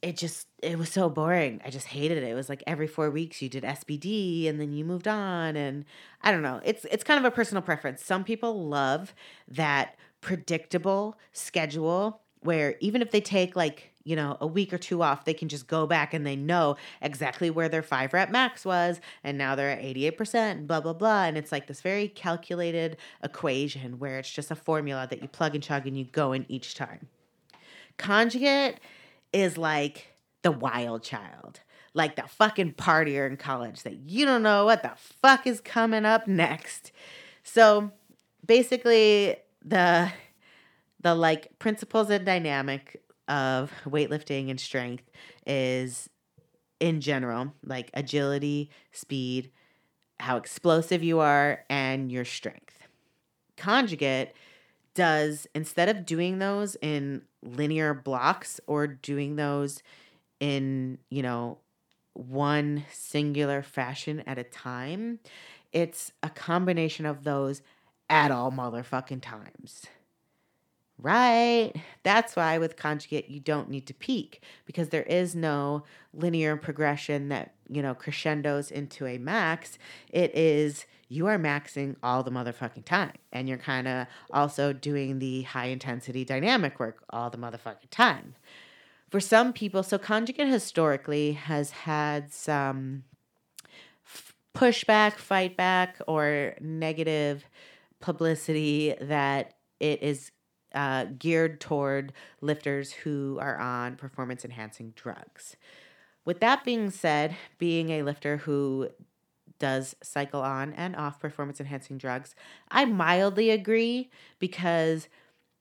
it just it was so boring. I just hated it. It was like every 4 weeks you did SBD and then you moved on and I don't know. It's it's kind of a personal preference. Some people love that predictable schedule where even if they take like you know, a week or two off, they can just go back and they know exactly where their five rep max was. And now they're at 88% and blah, blah, blah. And it's like this very calculated equation where it's just a formula that you plug and chug and you go in each time. Conjugate is like the wild child, like the fucking partier in college that you don't know what the fuck is coming up next. So basically, the the like principles and dynamic of weightlifting and strength is in general like agility, speed, how explosive you are, and your strength. Conjugate does instead of doing those in linear blocks or doing those in, you know, one singular fashion at a time, it's a combination of those at all motherfucking times. Right. That's why with conjugate, you don't need to peak because there is no linear progression that, you know, crescendos into a max. It is you are maxing all the motherfucking time. And you're kind of also doing the high intensity dynamic work all the motherfucking time. For some people, so conjugate historically has had some pushback, fight back, or negative publicity that it is uh, geared toward lifters who are on performance enhancing drugs. With that being said, being a lifter who does cycle on and off performance enhancing drugs, I mildly agree because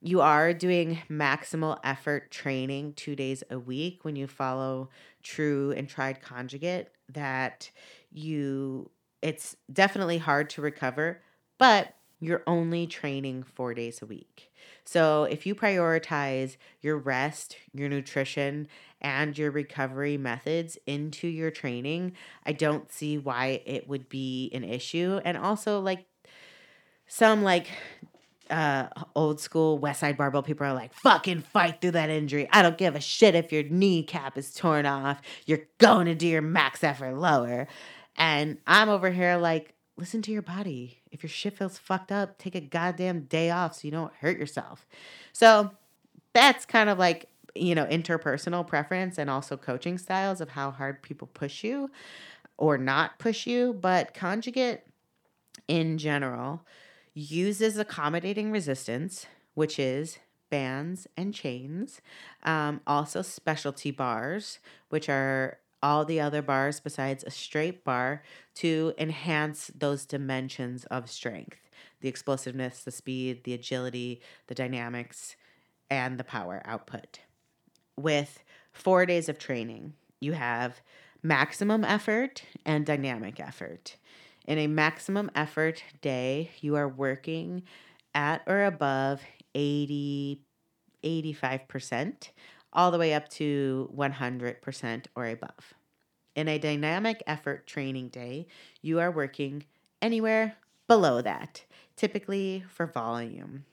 you are doing maximal effort training two days a week when you follow true and tried conjugate that you it's definitely hard to recover but you're only training four days a week. So if you prioritize your rest, your nutrition, and your recovery methods into your training, I don't see why it would be an issue. And also, like, some like uh, old school Westside Barbell people are like, fucking fight through that injury. I don't give a shit if your kneecap is torn off. You're going to do your max effort lower. And I'm over here like, listen to your body. If your shit feels fucked up, take a goddamn day off so you don't hurt yourself. So that's kind of like, you know, interpersonal preference and also coaching styles of how hard people push you or not push you. But conjugate in general uses accommodating resistance, which is bands and chains, um, also specialty bars, which are all the other bars besides a straight bar to enhance those dimensions of strength the explosiveness, the speed, the agility, the dynamics, and the power output. With four days of training, you have maximum effort and dynamic effort. In a maximum effort day, you are working at or above 80, 85% all the way up to 100% or above. In a dynamic effort training day, you are working anywhere below that, typically for volume.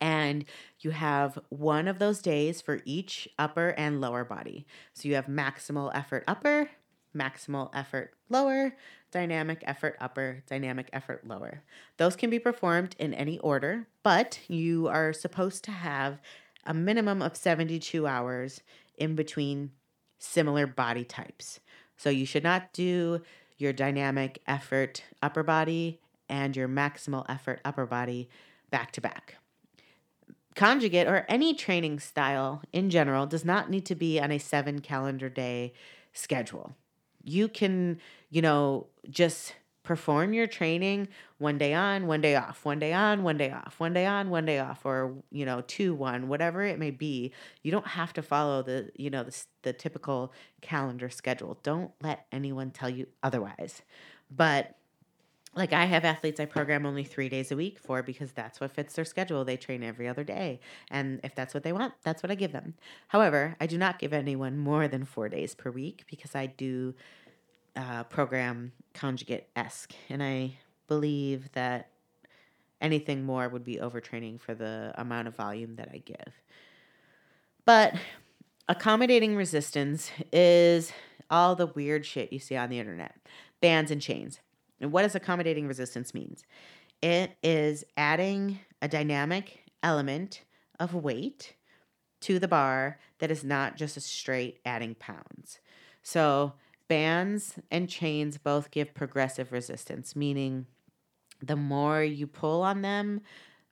And you have one of those days for each upper and lower body. So you have maximal effort upper, maximal effort lower, dynamic effort upper, dynamic effort lower. Those can be performed in any order, but you are supposed to have a minimum of 72 hours in between similar body types. So you should not do your dynamic effort upper body and your maximal effort upper body back to back. Conjugate or any training style in general does not need to be on a seven calendar day schedule. You can, you know, just perform your training one day on, one day off, one day on, one day off, one day on, one day off, or you know, two one, whatever it may be. You don't have to follow the you know the the typical calendar schedule. Don't let anyone tell you otherwise. But like I have athletes I program only three days a week for because that's what fits their schedule. They train every other day. And if that's what they want, that's what I give them. However, I do not give anyone more than four days per week because I do uh, program conjugate esque. And I believe that anything more would be overtraining for the amount of volume that I give. But accommodating resistance is all the weird shit you see on the internet bands and chains. And what does accommodating resistance means? It is adding a dynamic element of weight to the bar that is not just a straight adding pounds. So Bands and chains both give progressive resistance, meaning the more you pull on them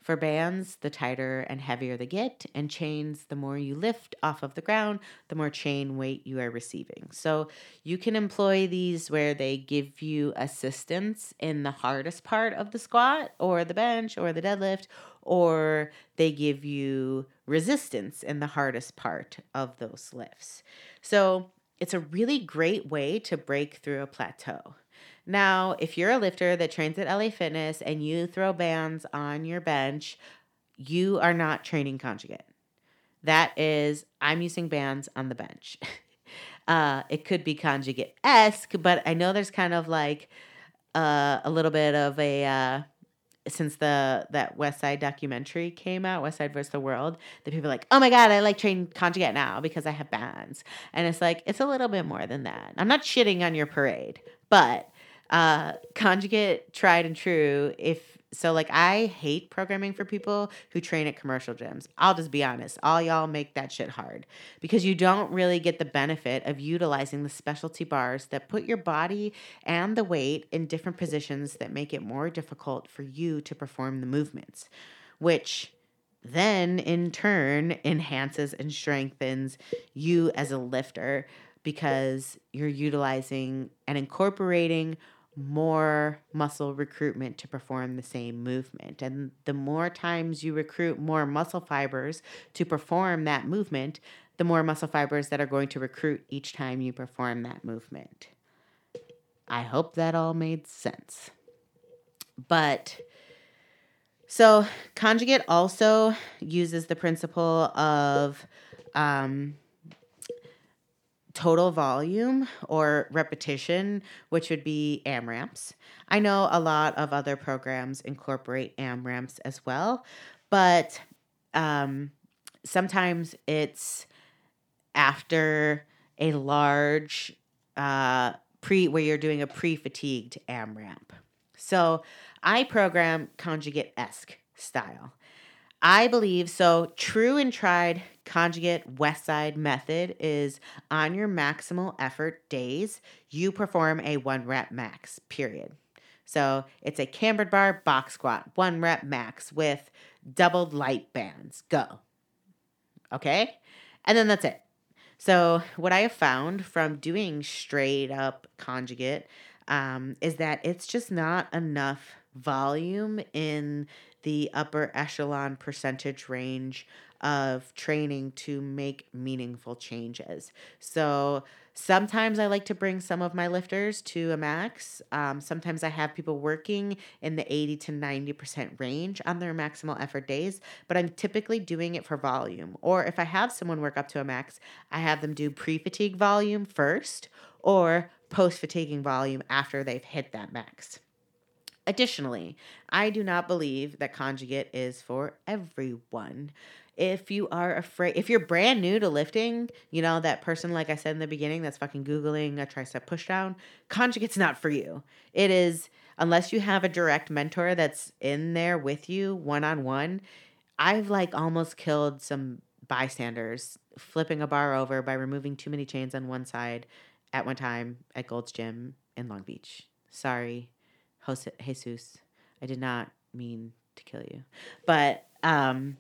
for bands, the tighter and heavier they get, and chains, the more you lift off of the ground, the more chain weight you are receiving. So you can employ these where they give you assistance in the hardest part of the squat or the bench or the deadlift, or they give you resistance in the hardest part of those lifts. So it's a really great way to break through a plateau. Now, if you're a lifter that trains at LA Fitness and you throw bands on your bench, you are not training conjugate. That is, I'm using bands on the bench. uh, it could be conjugate esque, but I know there's kind of like uh, a little bit of a uh, since the that Westside documentary came out, Westside versus the World, that people are like, oh my god, I like train conjugate now because I have bands, and it's like it's a little bit more than that. I'm not shitting on your parade, but uh, conjugate tried and true. If so, like I hate programming for people who train at commercial gyms. I'll just be honest, all y'all make that shit hard because you don't really get the benefit of utilizing the specialty bars that put your body and the weight in different positions that make it more difficult for you to perform the movements, which then in turn enhances and strengthens you as a lifter because you're utilizing and incorporating more muscle recruitment to perform the same movement. And the more times you recruit more muscle fibers to perform that movement, the more muscle fibers that are going to recruit each time you perform that movement. I hope that all made sense. But so, conjugate also uses the principle of um, total volume or repetition, which would be AMRAPs. I know a lot of other programs incorporate AMRAPs as well, but um, sometimes it's after a large uh, pre where you're doing a pre-fatigued AMRAP. So I program conjugate esque style. I believe so. True and tried conjugate west side method is on your maximal effort days, you perform a one rep max, period. So it's a cambered bar box squat, one rep max with doubled light bands. Go. Okay? And then that's it. So, what I have found from doing straight up conjugate um, is that it's just not enough volume in the upper echelon percentage range of training to make meaningful changes. So sometimes I like to bring some of my lifters to a max. Um, sometimes I have people working in the 80 to 90% range on their maximal effort days, but I'm typically doing it for volume. Or if I have someone work up to a max, I have them do pre fatigue volume first or post fatiguing volume after they've hit that max. Additionally, I do not believe that conjugate is for everyone. If you are afraid, if you're brand new to lifting, you know, that person, like I said in the beginning, that's fucking Googling a tricep pushdown, conjugate's not for you. It is, unless you have a direct mentor that's in there with you one on one. I've like almost killed some bystanders flipping a bar over by removing too many chains on one side at one time at Gold's Gym in Long Beach. Sorry, Jose, Jesus, I did not mean to kill you. But um,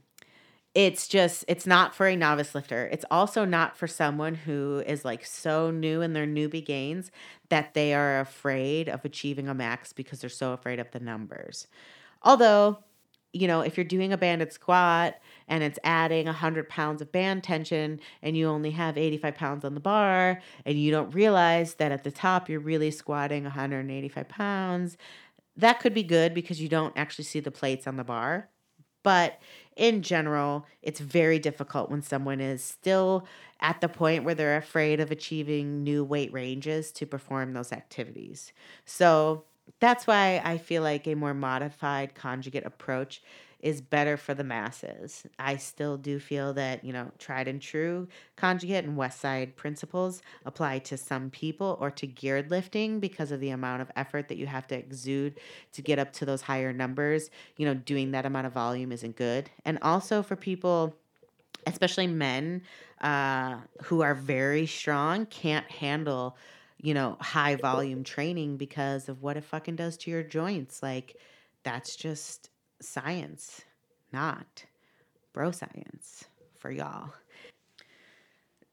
it's just, it's not for a novice lifter. It's also not for someone who is like so new in their newbie gains that they are afraid of achieving a max because they're so afraid of the numbers. Although, you know, if you're doing a banded squat and it's adding 100 pounds of band tension and you only have 85 pounds on the bar and you don't realize that at the top you're really squatting 185 pounds, that could be good because you don't actually see the plates on the bar. But in general, it's very difficult when someone is still at the point where they're afraid of achieving new weight ranges to perform those activities. So, that's why I feel like a more modified conjugate approach is better for the masses. I still do feel that, you know, tried and true conjugate and Westside principles apply to some people or to geared lifting because of the amount of effort that you have to exude to get up to those higher numbers. You know, doing that amount of volume isn't good. And also for people, especially men uh, who are very strong, can't handle you know, high volume training because of what it fucking does to your joints. Like, that's just science, not bro science for y'all.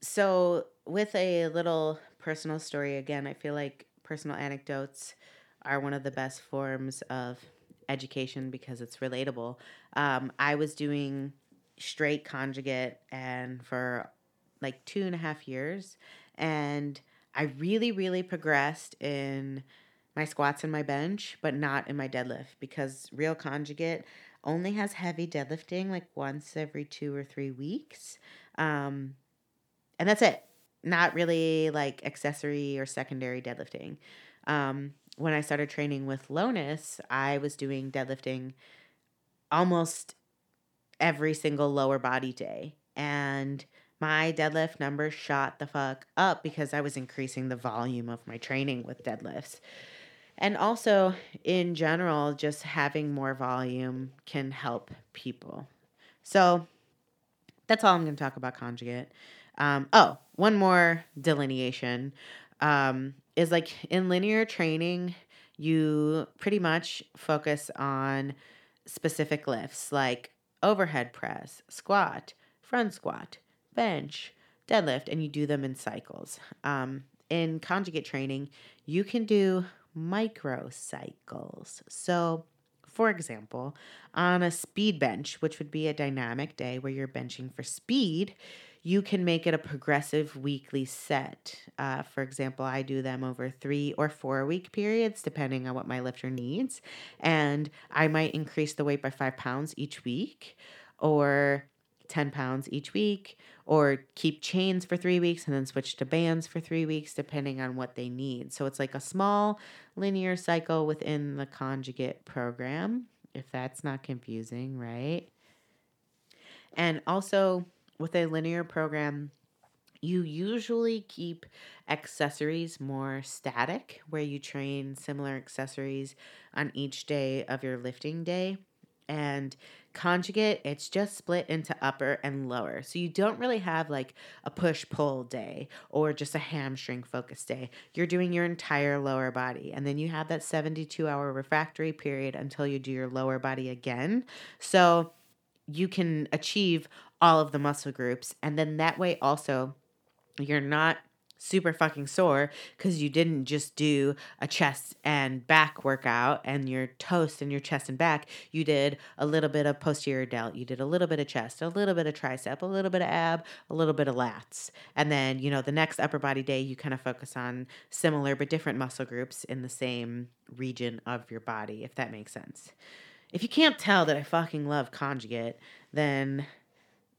So, with a little personal story, again, I feel like personal anecdotes are one of the best forms of education because it's relatable. Um, I was doing straight conjugate and for like two and a half years, and I really, really progressed in my squats and my bench, but not in my deadlift because real conjugate only has heavy deadlifting like once every two or three weeks. Um, and that's it. Not really like accessory or secondary deadlifting. Um, when I started training with Lonus, I was doing deadlifting almost every single lower body day. And my deadlift numbers shot the fuck up because I was increasing the volume of my training with deadlifts. And also, in general, just having more volume can help people. So, that's all I'm going to talk about conjugate. Um, oh, one more delineation um, is like in linear training, you pretty much focus on specific lifts like overhead press, squat, front squat, bench, deadlift, and you do them in cycles. Um, in conjugate training, you can do micro cycles. So, for example, on a speed bench, which would be a dynamic day where you're benching for speed, you can make it a progressive weekly set. Uh, for example, I do them over three or four week periods, depending on what my lifter needs. And I might increase the weight by five pounds each week or 10 pounds each week, or keep chains for three weeks and then switch to bands for three weeks, depending on what they need. So it's like a small linear cycle within the conjugate program, if that's not confusing, right? And also, with a linear program, you usually keep accessories more static, where you train similar accessories on each day of your lifting day. And conjugate, it's just split into upper and lower. So you don't really have like a push pull day or just a hamstring focus day. You're doing your entire lower body. And then you have that 72 hour refractory period until you do your lower body again. So you can achieve all of the muscle groups. And then that way, also, you're not super fucking sore because you didn't just do a chest and back workout and your toast and your chest and back. You did a little bit of posterior delt, you did a little bit of chest, a little bit of tricep, a little bit of ab, a little bit of lats. And then, you know, the next upper body day, you kind of focus on similar but different muscle groups in the same region of your body, if that makes sense. If you can't tell that I fucking love conjugate, then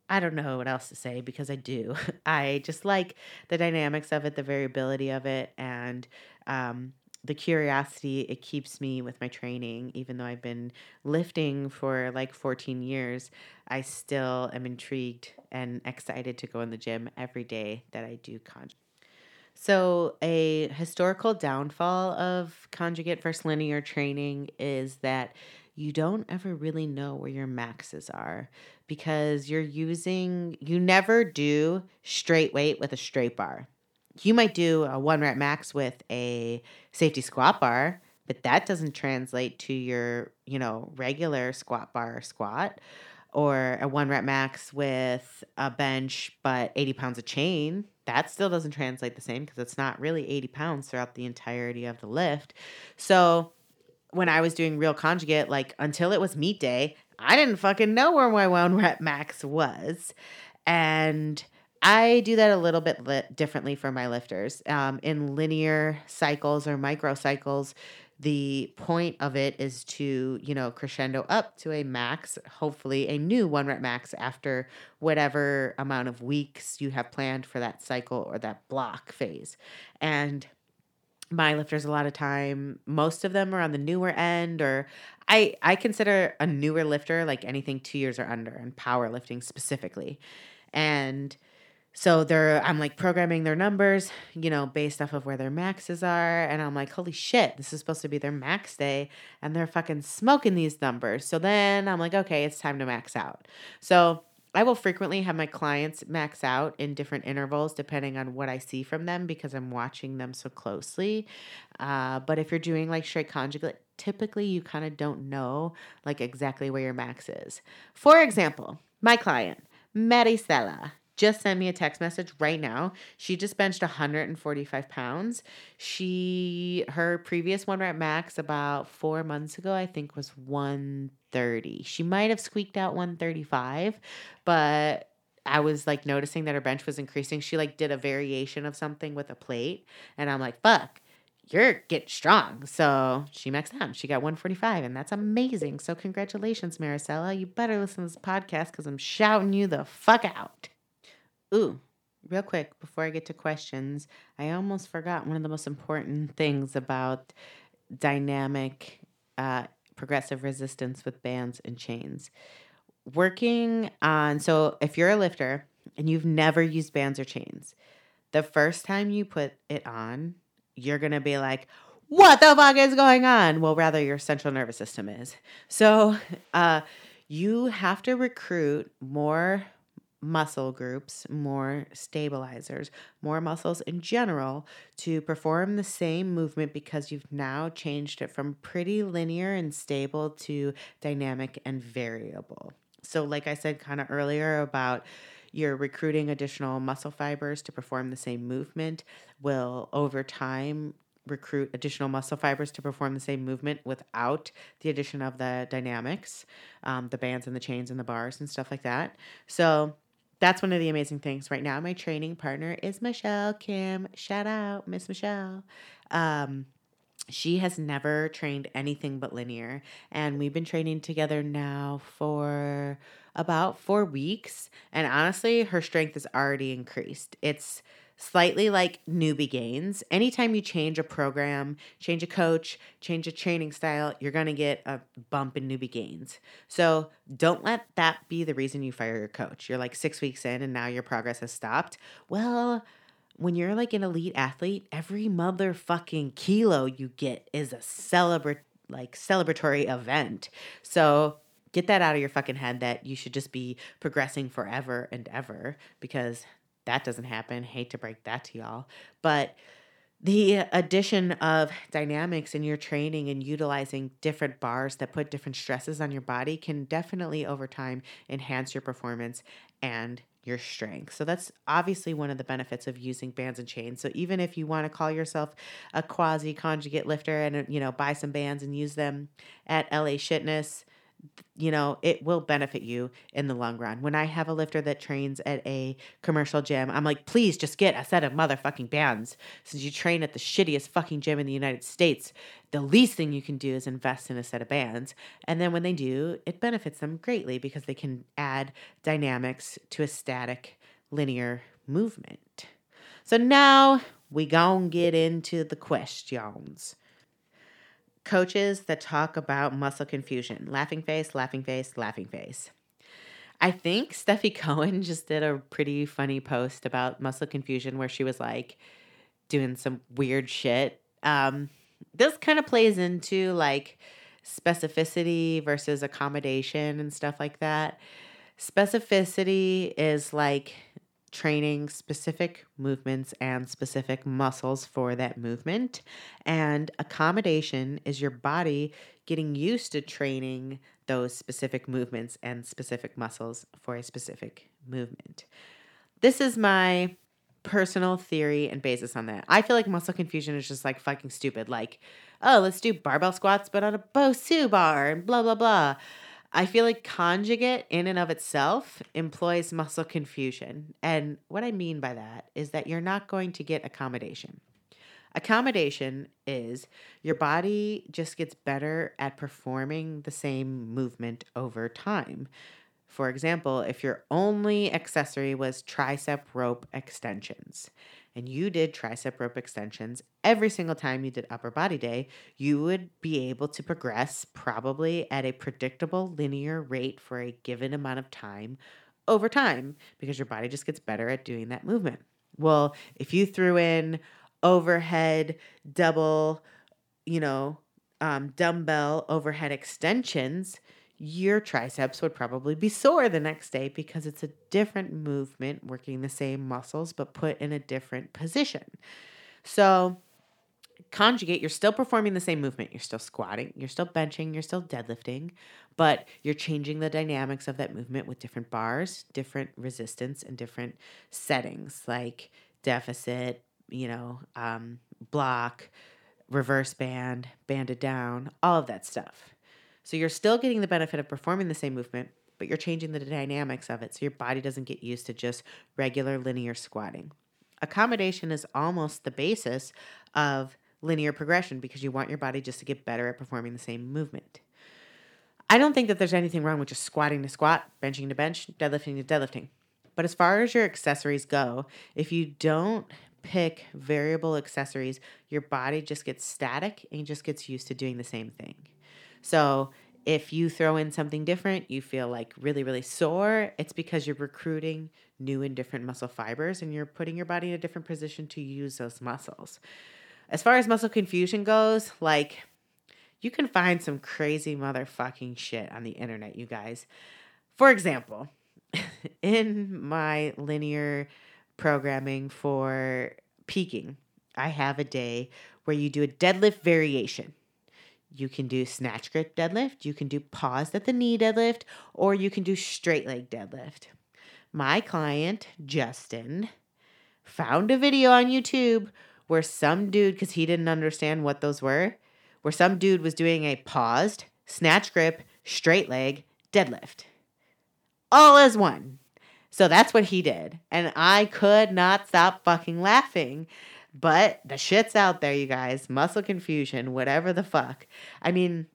I don't know what else to say because I do. I just like the dynamics of it, the variability of it, and um, the curiosity it keeps me with my training. Even though I've been lifting for like 14 years, I still am intrigued and excited to go in the gym every day that I do conjugate. So, a historical downfall of conjugate versus linear training is that you don't ever really know where your maxes are because you're using, you never do straight weight with a straight bar. You might do a one rep max with a safety squat bar, but that doesn't translate to your, you know, regular squat bar squat or a one rep max with a bench but 80 pounds of chain that still doesn't translate the same because it's not really 80 pounds throughout the entirety of the lift so when I was doing real conjugate, like until it was meet day, I didn't fucking know where my one rep max was. And I do that a little bit li- differently for my lifters. Um, in linear cycles or microcycles, the point of it is to, you know, crescendo up to a max, hopefully a new one rep max after whatever amount of weeks you have planned for that cycle or that block phase. And my lifters a lot of time. Most of them are on the newer end or i i consider a newer lifter like anything two years or under and powerlifting specifically. And so they're i'm like programming their numbers you know based off of where their maxes are. And i'm like holy shit this is supposed to be their max day and they're fucking smoking these numbers. So then i'm like okay it's time to max out. So I will frequently have my clients max out in different intervals depending on what I see from them because I'm watching them so closely. Uh, but if you're doing like straight conjugate, typically you kind of don't know like exactly where your max is. For example, my client, Maricela, just sent me a text message right now. She just benched 145 pounds. She her previous one rep max about four months ago, I think, was 130. She might have squeaked out 135, but I was like noticing that her bench was increasing. She like did a variation of something with a plate, and I'm like, fuck. You're getting strong. So she maxed out. She got 145, and that's amazing. So, congratulations, Maricela. You better listen to this podcast because I'm shouting you the fuck out. Ooh, real quick before I get to questions, I almost forgot one of the most important things about dynamic uh, progressive resistance with bands and chains. Working on, so if you're a lifter and you've never used bands or chains, the first time you put it on, you're going to be like, what the fuck is going on? Well, rather, your central nervous system is. So, uh, you have to recruit more muscle groups, more stabilizers, more muscles in general to perform the same movement because you've now changed it from pretty linear and stable to dynamic and variable. So, like I said kind of earlier about you're recruiting additional muscle fibers to perform the same movement, will over time recruit additional muscle fibers to perform the same movement without the addition of the dynamics, um, the bands and the chains and the bars and stuff like that. So, that's one of the amazing things right now. My training partner is Michelle Kim. Shout out, Miss Michelle. Um, she has never trained anything but linear, and we've been training together now for about four weeks. And honestly, her strength has already increased. It's slightly like newbie gains. Anytime you change a program, change a coach, change a training style, you're going to get a bump in newbie gains. So don't let that be the reason you fire your coach. You're like six weeks in and now your progress has stopped. Well, when you're like an elite athlete, every motherfucking kilo you get is a celebrate like celebratory event. So get that out of your fucking head that you should just be progressing forever and ever because that doesn't happen. Hate to break that to y'all. But the addition of dynamics in your training and utilizing different bars that put different stresses on your body can definitely over time enhance your performance and your strength. So that's obviously one of the benefits of using bands and chains. So even if you want to call yourself a quasi conjugate lifter and you know buy some bands and use them at LA Shitness, you know, it will benefit you in the long run. When I have a lifter that trains at a commercial gym, I'm like, please just get a set of motherfucking bands. Since you train at the shittiest fucking gym in the United States, the least thing you can do is invest in a set of bands. And then when they do, it benefits them greatly because they can add dynamics to a static linear movement. So now we gonna get into the questions coaches that talk about muscle confusion. Laughing face, laughing face, laughing face. I think Stefi Cohen just did a pretty funny post about muscle confusion where she was like doing some weird shit. Um, this kind of plays into like specificity versus accommodation and stuff like that. Specificity is like training specific movements and specific muscles for that movement. And accommodation is your body getting used to training those specific movements and specific muscles for a specific movement. This is my personal theory and basis on that. I feel like muscle confusion is just like fucking stupid. Like, oh, let's do barbell squats, but on a Bosu bar and blah, blah, blah. I feel like conjugate in and of itself employs muscle confusion. And what I mean by that is that you're not going to get accommodation. Accommodation is your body just gets better at performing the same movement over time. For example, if your only accessory was tricep rope extensions, and you did tricep rope extensions every single time you did upper body day, you would be able to progress probably at a predictable linear rate for a given amount of time over time because your body just gets better at doing that movement. Well, if you threw in overhead double, you know, um, dumbbell overhead extensions, your triceps would probably be sore the next day because it's a different movement working the same muscles but put in a different position. So, conjugate, you're still performing the same movement. You're still squatting, you're still benching, you're still deadlifting, but you're changing the dynamics of that movement with different bars, different resistance, and different settings like deficit, you know, um, block, reverse band, banded down, all of that stuff. So you're still getting the benefit of performing the same movement, but you're changing the dynamics of it so your body doesn't get used to just regular linear squatting. Accommodation is almost the basis of linear progression because you want your body just to get better at performing the same movement. I don't think that there's anything wrong with just squatting to squat, benching to bench, deadlifting to deadlifting. But as far as your accessories go, if you don't pick variable accessories, your body just gets static and just gets used to doing the same thing. So if you throw in something different, you feel like really, really sore, it's because you're recruiting new and different muscle fibers and you're putting your body in a different position to use those muscles. As far as muscle confusion goes, like you can find some crazy motherfucking shit on the internet, you guys. For example, in my linear programming for peaking, I have a day where you do a deadlift variation. You can do snatch grip deadlift, you can do paused at the knee deadlift, or you can do straight leg deadlift. My client, Justin, found a video on YouTube where some dude, because he didn't understand what those were, where some dude was doing a paused, snatch grip, straight leg deadlift. All as one. So that's what he did. And I could not stop fucking laughing. But the shit's out there, you guys. Muscle confusion, whatever the fuck. I mean,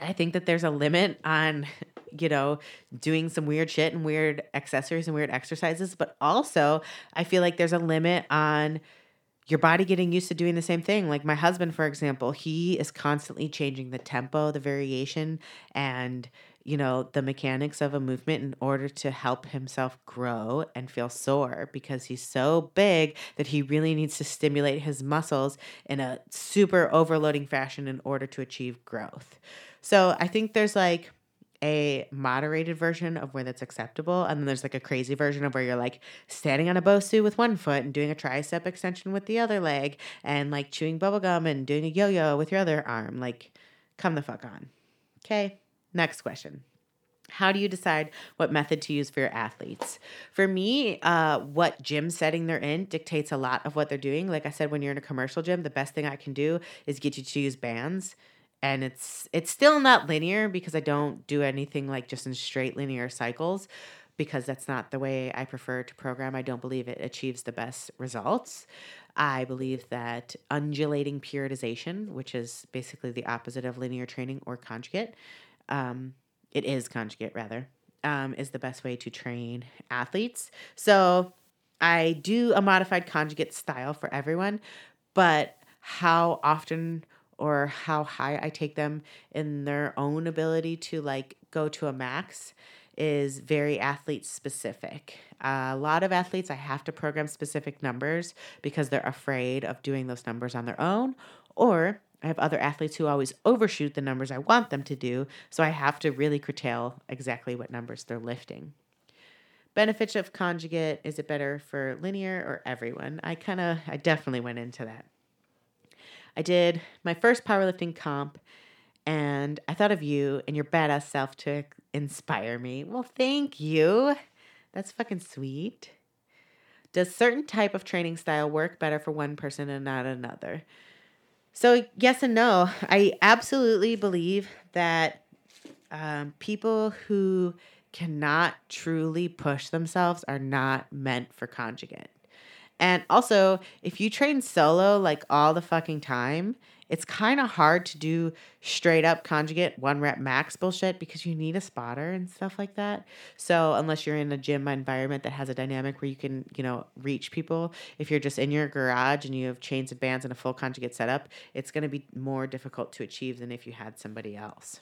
I think that there's a limit on, you know, doing some weird shit and weird accessories and weird exercises. But also, I feel like there's a limit on your body getting used to doing the same thing. Like my husband, for example, he is constantly changing the tempo, the variation, and you know, the mechanics of a movement in order to help himself grow and feel sore because he's so big that he really needs to stimulate his muscles in a super overloading fashion in order to achieve growth. So I think there's like a moderated version of where that's acceptable. And then there's like a crazy version of where you're like standing on a Bosu with one foot and doing a tricep extension with the other leg and like chewing bubblegum and doing a yo yo with your other arm. Like, come the fuck on. Okay, next question. How do you decide what method to use for your athletes? For me, uh, what gym setting they're in dictates a lot of what they're doing. Like I said, when you're in a commercial gym, the best thing I can do is get you to use bands and it's it's still not linear because I don't do anything like just in straight linear cycles because that's not the way I prefer to program. I don't believe it achieves the best results. I believe that undulating periodization, which is basically the opposite of linear training or conjugate, um, it is conjugate rather, um, is the best way to train athletes. So I do a modified conjugate style for everyone, but how often or how high I take them in their own ability to like go to a max is very athlete specific. Uh, a lot of athletes, I have to program specific numbers because they're afraid of doing those numbers on their own, or I have other athletes who always overshoot the numbers I want them to do, so I have to really curtail exactly what numbers they're lifting. Benefits of conjugate is it better for linear or everyone? I kind of, I definitely went into that. I did my first powerlifting comp and I thought of you and your badass self to inspire me. Well, thank you. That's fucking sweet. Does certain type of training style work better for one person and not another? So, yes and no. I absolutely believe that um, people who cannot truly push themselves are not meant for conjugate. And also, if you train solo like all the fucking time, it's kind of hard to do straight up conjugate one rep max bullshit because you need a spotter and stuff like that. So, unless you're in a gym environment that has a dynamic where you can, you know, reach people, if you're just in your garage and you have chains and bands and a full conjugate setup, it's going to be more difficult to achieve than if you had somebody else.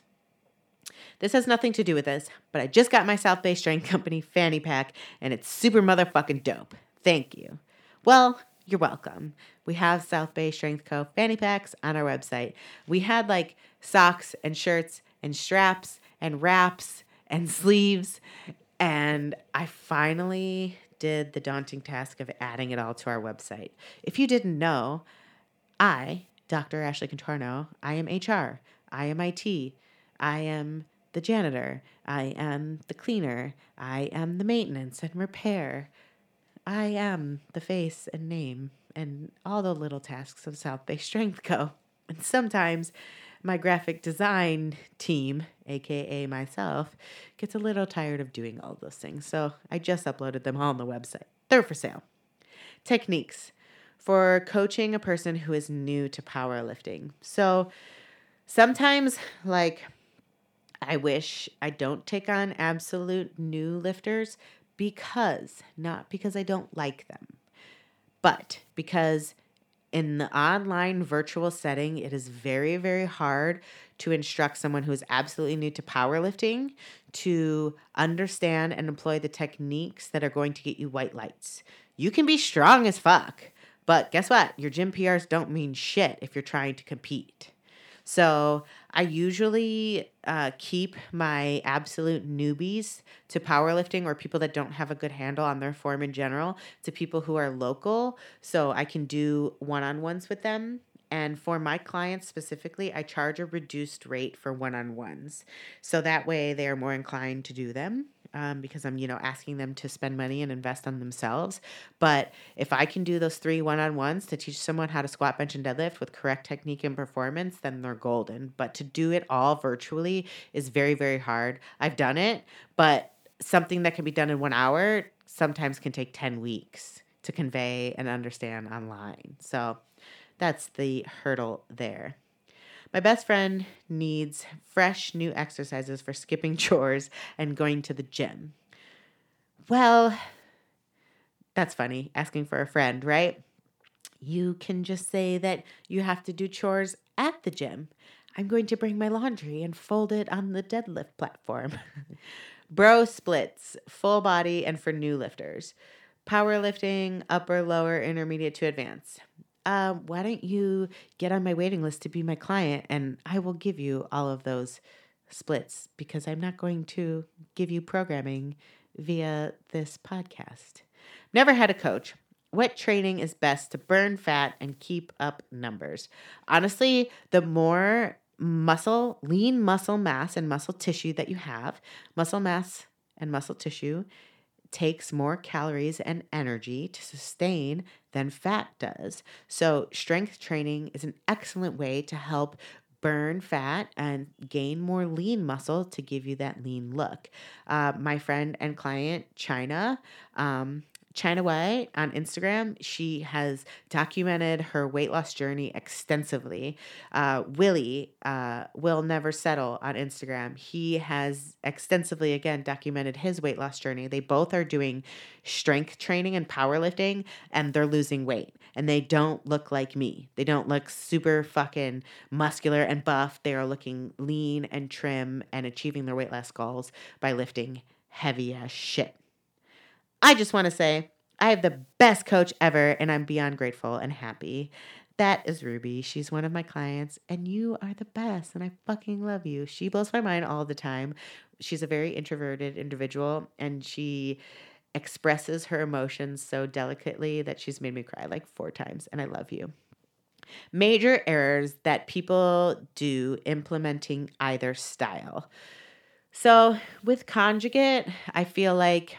This has nothing to do with this, but I just got my South Bay Strength Company fanny pack and it's super motherfucking dope. Thank you. Well, you're welcome. We have South Bay Strength Co. fanny packs on our website. We had like socks and shirts and straps and wraps and sleeves. And I finally did the daunting task of adding it all to our website. If you didn't know, I, Dr. Ashley Contorno, I am HR, I am IT, I am the janitor, I am the cleaner, I am the maintenance and repair. I am the face and name and all the little tasks of South Bay Strength Co. And sometimes my graphic design team, aka myself, gets a little tired of doing all those things. So I just uploaded them all on the website. They're for sale. Techniques for coaching a person who is new to powerlifting. So sometimes, like, I wish I don't take on absolute new lifters because, not because I don't like them, But because in the online virtual setting, it is very, very hard to instruct someone who is absolutely new to powerlifting to understand and employ the techniques that are going to get you white lights. You can be strong as fuck, but guess what? Your gym PRs don't mean shit if you're trying to compete. So I usually uh, keep my absolute newbies to powerlifting or people that don't have a good handle on their form in general to people who are local. So I can do one on ones with them. And for my clients specifically, I charge a reduced rate for one on ones. So that way they are more inclined to do them um, because I'm, you know, asking them to spend money and invest on themselves. But if I can do those three one on ones to teach someone how to squat, bench, and deadlift with correct technique and performance, then they're golden. But to do it all virtually is very, very hard. I've done it, but something that can be done in one hour sometimes can take 10 weeks to convey and understand online. So that's the hurdle there. My best friend needs fresh new exercises for skipping chores and going to the gym. Well, that's funny, asking for a friend, right? You can just say that you have to do chores at the gym. I'm going to bring my laundry and fold it on the deadlift platform. Bro splits, full body, and for new lifters. Powerlifting, upper, lower, intermediate to advanced uh, why don't you get on my waiting list to be my client and I will give you all of those splits because I'm not going to give you programming via this podcast. Never had a coach. What training is best to burn fat and keep up numbers? Honestly, the more muscle, lean muscle mass and muscle tissue that you have, muscle mass and muscle tissue takes more calories and energy to sustain than fat does. So, strength training is an excellent way to help burn fat and gain more lean muscle to give you that lean look. Uh, my friend and client, China, um, China White on Instagram, she has documented her weight loss journey extensively. Uh, Willie, uh, Will Never Settle on Instagram, he has extensively, again, documented his weight loss journey. They both are doing strength training and powerlifting, and they're losing weight. And they don't look like me. They don't look super fucking muscular and buff. They are looking lean and trim and achieving their weight loss goals by lifting heavy as shit. I just want to say I have the best coach ever, and I'm beyond grateful and happy. That is Ruby. She's one of my clients, and you are the best, and I fucking love you. She blows my mind all the time. She's a very introverted individual, and she expresses her emotions so delicately that she's made me cry like four times, and I love you. Major errors that people do implementing either style. So, with conjugate, I feel like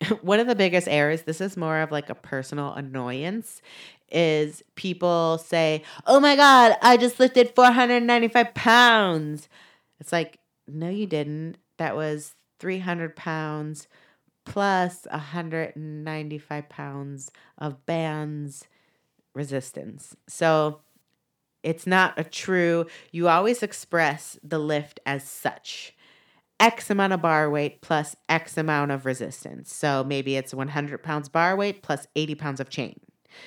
one of the biggest errors, this is more of like a personal annoyance, is people say, Oh my God, I just lifted 495 pounds. It's like, no, you didn't. That was 300 pounds plus 195 pounds of bands resistance. So it's not a true, you always express the lift as such. X amount of bar weight plus X amount of resistance. So maybe it's 100 pounds bar weight plus 80 pounds of chain.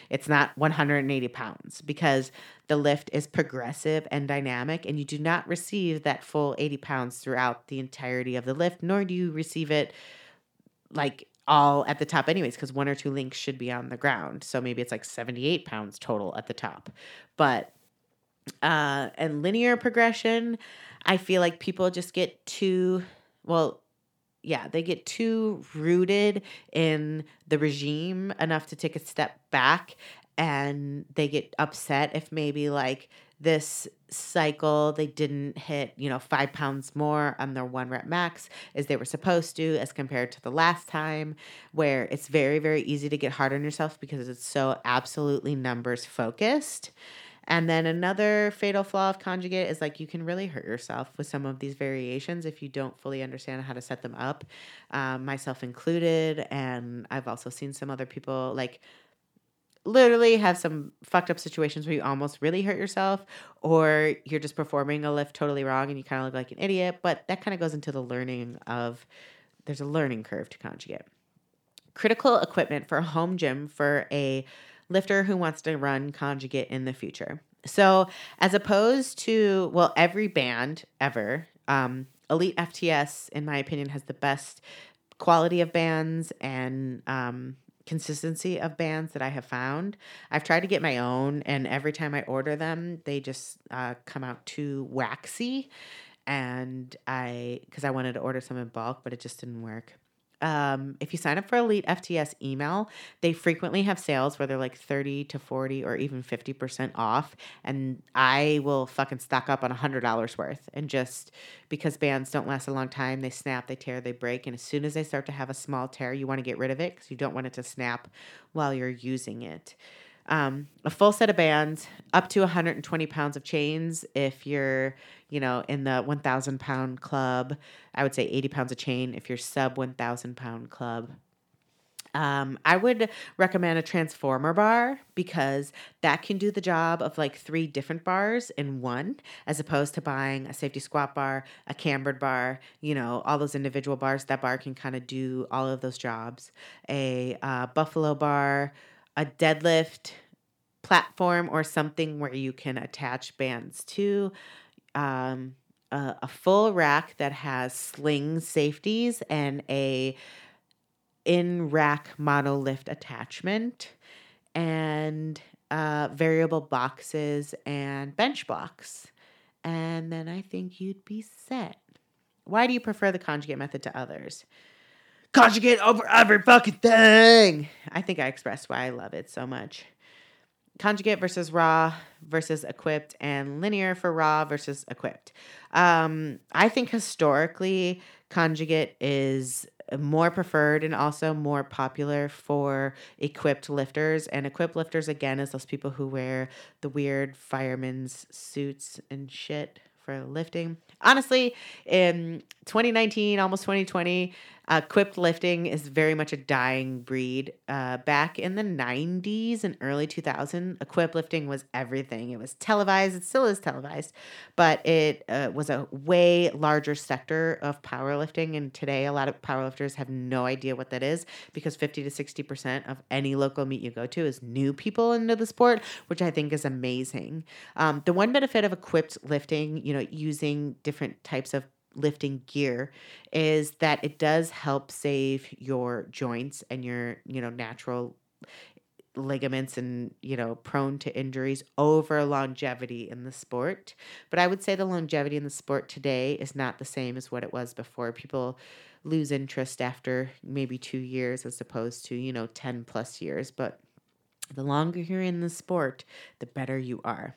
It's not 180 pounds because the lift is progressive and dynamic, and you do not receive that full 80 pounds throughout the entirety of the lift, nor do you receive it like all at the top, anyways, because one or two links should be on the ground. So maybe it's like 78 pounds total at the top. But uh, and linear progression, I feel like people just get too, well, yeah, they get too rooted in the regime enough to take a step back and they get upset if maybe like this cycle they didn't hit you know five pounds more on their one rep max as they were supposed to as compared to the last time where it's very very easy to get hard on yourself because it's so absolutely numbers focused and then another fatal flaw of conjugate is like you can really hurt yourself with some of these variations if you don't fully understand how to set them up, um, myself included. And I've also seen some other people like literally have some fucked up situations where you almost really hurt yourself or you're just performing a lift totally wrong and you kind of look like an idiot. But that kind of goes into the learning of there's a learning curve to conjugate. Critical equipment for a home gym for a lifter who wants to run conjugate in the future. So, as opposed to, well, every band ever, um, Elite FTS, in my opinion, has the best quality of bands and um, consistency of bands that I have found. I've tried to get my own, and every time I order them, they just uh, come out too waxy. And I, because I wanted to order some in bulk, but it just didn't work um, if you sign up for Elite FTS email, they frequently have sales where they're like 30 to 40 or even 50% off. And I will fucking stock up on $100 worth. And just because bands don't last a long time, they snap, they tear, they break. And as soon as they start to have a small tear, you want to get rid of it because you don't want it to snap while you're using it um, a full set of bands, up to 120 pounds of chains. If you're, you know, in the 1,000 pound club, I would say 80 pounds of chain. If you're sub 1,000 pound club, um, I would recommend a transformer bar because that can do the job of like three different bars in one, as opposed to buying a safety squat bar, a cambered bar, you know, all those individual bars. That bar can kind of do all of those jobs. A uh, buffalo bar, a deadlift platform or something where you can attach bands to. Um, a, a full rack that has sling safeties and a in rack monolift attachment and uh, variable boxes and bench blocks. And then I think you'd be set. Why do you prefer the conjugate method to others? Conjugate over every fucking thing. I think I expressed why I love it so much. Conjugate versus raw versus equipped, and linear for raw versus equipped. Um, I think historically, conjugate is more preferred and also more popular for equipped lifters. And equipped lifters, again, is those people who wear the weird firemen's suits and shit for lifting. Honestly, in 2019, almost 2020, uh, equipped lifting is very much a dying breed. Uh, back in the 90s and early 2000s, equipped lifting was everything. It was televised. It still is televised, but it uh, was a way larger sector of powerlifting. And today, a lot of powerlifters have no idea what that is because 50 to 60% of any local meet you go to is new people into the sport, which I think is amazing. Um, the one benefit of equipped lifting, you know, using different types of lifting gear is that it does help save your joints and your you know natural ligaments and you know prone to injuries over longevity in the sport. But i would say the longevity in the sport today is not the same as what it was before. People lose interest after maybe 2 years as opposed to you know 10 plus years. But the longer you're in the sport the better you are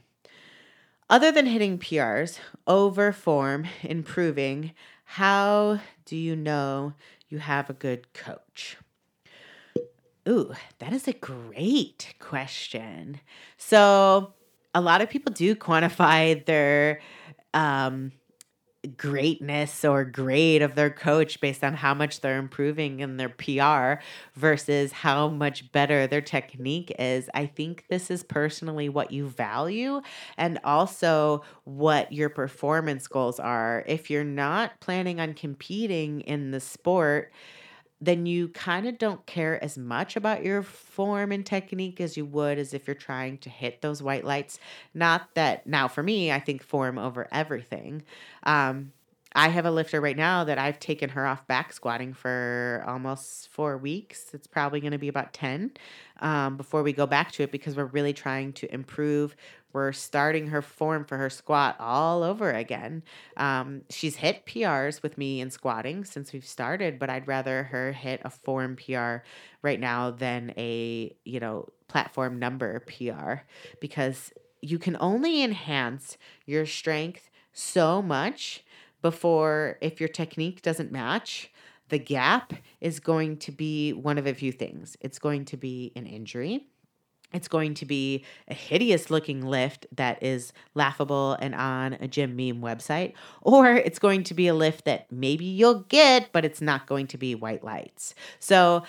other than hitting PRs, over form, improving, how do you know you have a good coach? Ooh, that is a great question. So, a lot of people do quantify their um, greatness or grade of their coach based on how much they're improving in their PR versus how much better their technique is. I think this is personally what you value and also what your performance goals are. If you're not planning on competing in the sport, then you kind of don't care as much about your form and technique as you would as if you're trying to hit those white lights. Not that now for me, I think form over everything. Um, I have a lifter right now that I've taken her off back squatting for almost four weeks. It's probably going to be about 10 um, before we go back to it because we're really trying to improve. We're starting her form for her squat all over again. Um, she's hit PRs with me in squatting since we've started, but I'd rather her hit a form PR right now than a, you know, platform number PR because you can only enhance your strength so much before if your technique doesn't match the gap is going to be one of a few things it's going to be an injury it's going to be a hideous looking lift that is laughable and on a gym meme website, or it's going to be a lift that maybe you'll get, but it's not going to be white lights. So,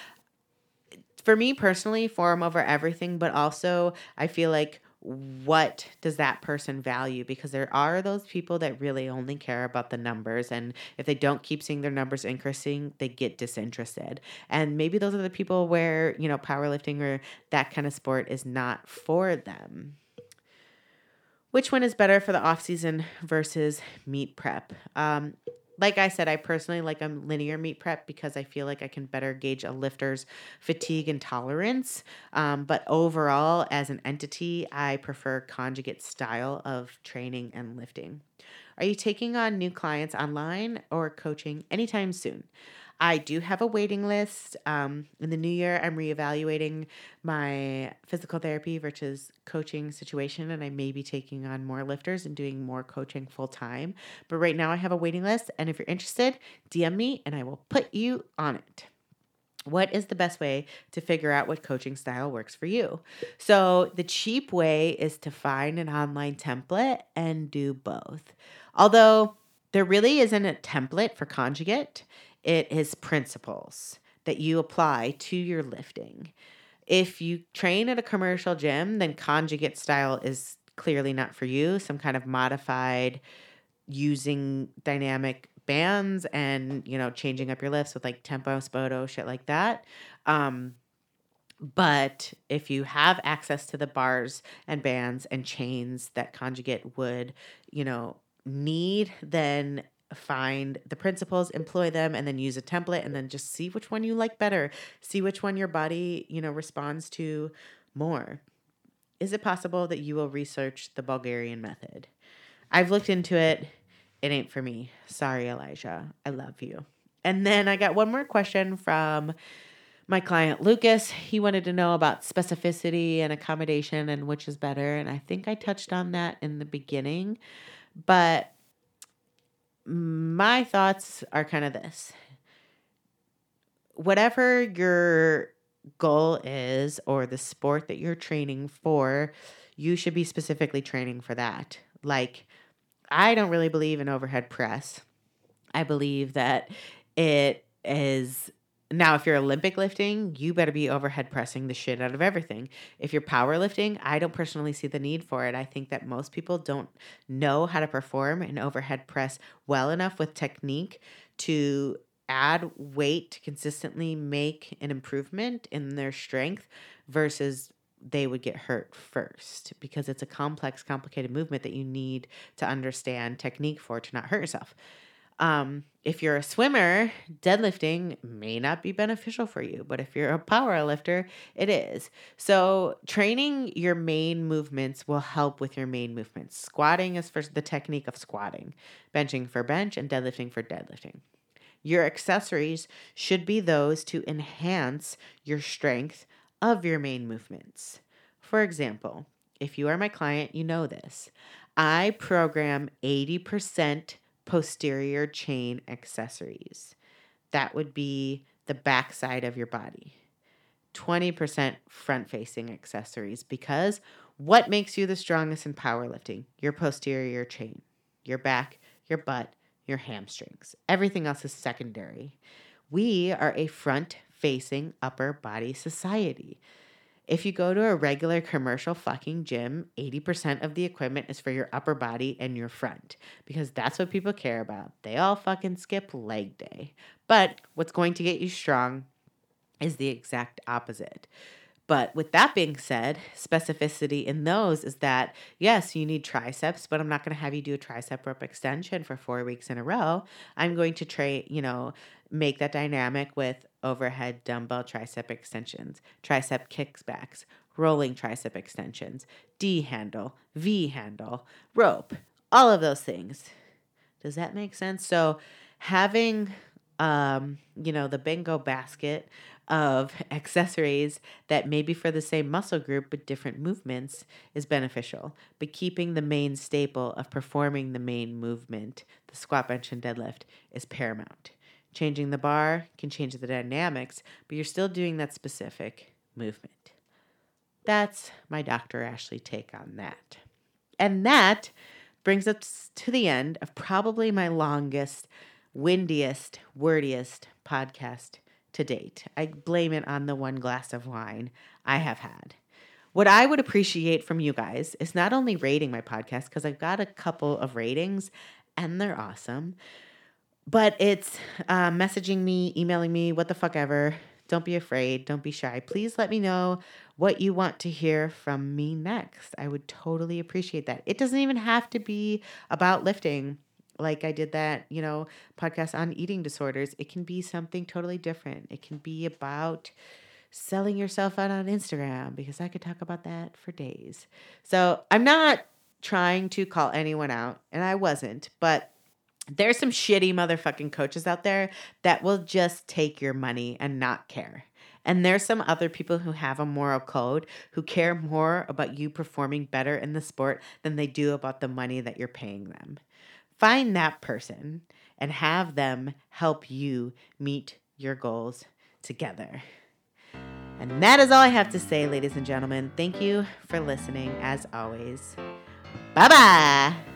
for me personally, form over everything, but also I feel like what does that person value? Because there are those people that really only care about the numbers and if they don't keep seeing their numbers increasing they get disinterested. And maybe those are the people where you know powerlifting or that kind of sport is not for them. Which one is better for the off season versus meet prep? Um, like I said, I personally like a linear meet prep because I feel like I can better gauge a lifter's fatigue and tolerance. Um, but overall, as an entity, I prefer conjugate style of training and lifting. Are you taking on new clients online or coaching anytime soon? I do have a waiting list. Um, in the new year, I'm reevaluating my physical therapy versus coaching situation, and I may be taking on more lifters and doing more coaching full time. But right now, I have a waiting list, and if you're interested, DM me and I will put you on it. What is the best way to figure out what coaching style works for you? So, the cheap way is to find an online template and do both. Although there really isn't a template for conjugate, it is principles that you apply to your lifting. If you train at a commercial gym, then conjugate style is clearly not for you. Some kind of modified using dynamic bands and, you know, changing up your lifts with like tempo, spoto, shit like that. Um, but if you have access to the bars and bands and chains that conjugate would, you know, need, then find the principles, employ them, and then use a template and then just see which one you like better. See which one your body, you know, responds to more. Is it possible that you will research the Bulgarian method? I've looked into it. It ain't for me. Sorry, Elijah. I love you. And then I got one more question from my client Lucas. He wanted to know about specificity and accommodation and which is better. And I think I touched on that in the beginning. But my thoughts are kind of this whatever your goal is or the sport that you're training for, you should be specifically training for that. Like, I don't really believe in overhead press. I believe that it is now, if you're Olympic lifting, you better be overhead pressing the shit out of everything. If you're powerlifting, I don't personally see the need for it. I think that most people don't know how to perform an overhead press well enough with technique to add weight to consistently make an improvement in their strength versus they would get hurt first because it's a complex, complicated movement that you need to understand technique for to not hurt yourself. Um, if you're a swimmer, deadlifting may not be beneficial for you, but if you're a power lifter, it is. So, training your main movements will help with your main movements. Squatting is for the technique of squatting, benching for bench, and deadlifting for deadlifting. Your accessories should be those to enhance your strength of your main movements. For example, if you are my client, you know this. I program 80% posterior chain accessories. That would be the backside of your body. 20% front facing accessories because what makes you the strongest in powerlifting? Your posterior chain, your back, your butt, your hamstrings. Everything else is secondary. We are a front facing upper body society. If you go to a regular commercial fucking gym, 80% of the equipment is for your upper body and your front because that's what people care about. They all fucking skip leg day. But what's going to get you strong is the exact opposite. But with that being said, specificity in those is that yes, you need triceps, but I'm not going to have you do a tricep rope extension for 4 weeks in a row. I'm going to try, you know, make that dynamic with overhead dumbbell tricep extensions, tricep kickbacks, rolling tricep extensions, D handle, V handle, rope, all of those things. Does that make sense? So having um, you know, the bingo basket of accessories that may be for the same muscle group but different movements is beneficial. But keeping the main staple of performing the main movement, the squat, bench, and deadlift, is paramount. Changing the bar can change the dynamics, but you're still doing that specific movement. That's my Dr. Ashley take on that. And that brings us to the end of probably my longest, windiest, wordiest podcast to date. I blame it on the one glass of wine I have had. what I would appreciate from you guys is not only rating my podcast, because I've got a couple of ratings and they're awesome, but it's uh, messaging me, emailing me, what the fuck ever. Don't be afraid. Don't be shy. Please let me know what you want to hear from me next. I would totally appreciate that. It doesn't even have to be about lifting like I did that, you know, podcast on eating disorders. It can be something totally different. It can be about selling yourself out on Instagram because I could talk about that for days. So I'm not trying to call anyone out, and I wasn't, but there's some shitty motherfucking coaches out there that will just take your money and not care. And there's some other people who have a moral code who care more about you performing better in the sport than they do about the money that you're paying them. Find that person and have them help you meet your goals together. And that is all I have to say, ladies and gentlemen. Thank you for listening, as always. Bye bye.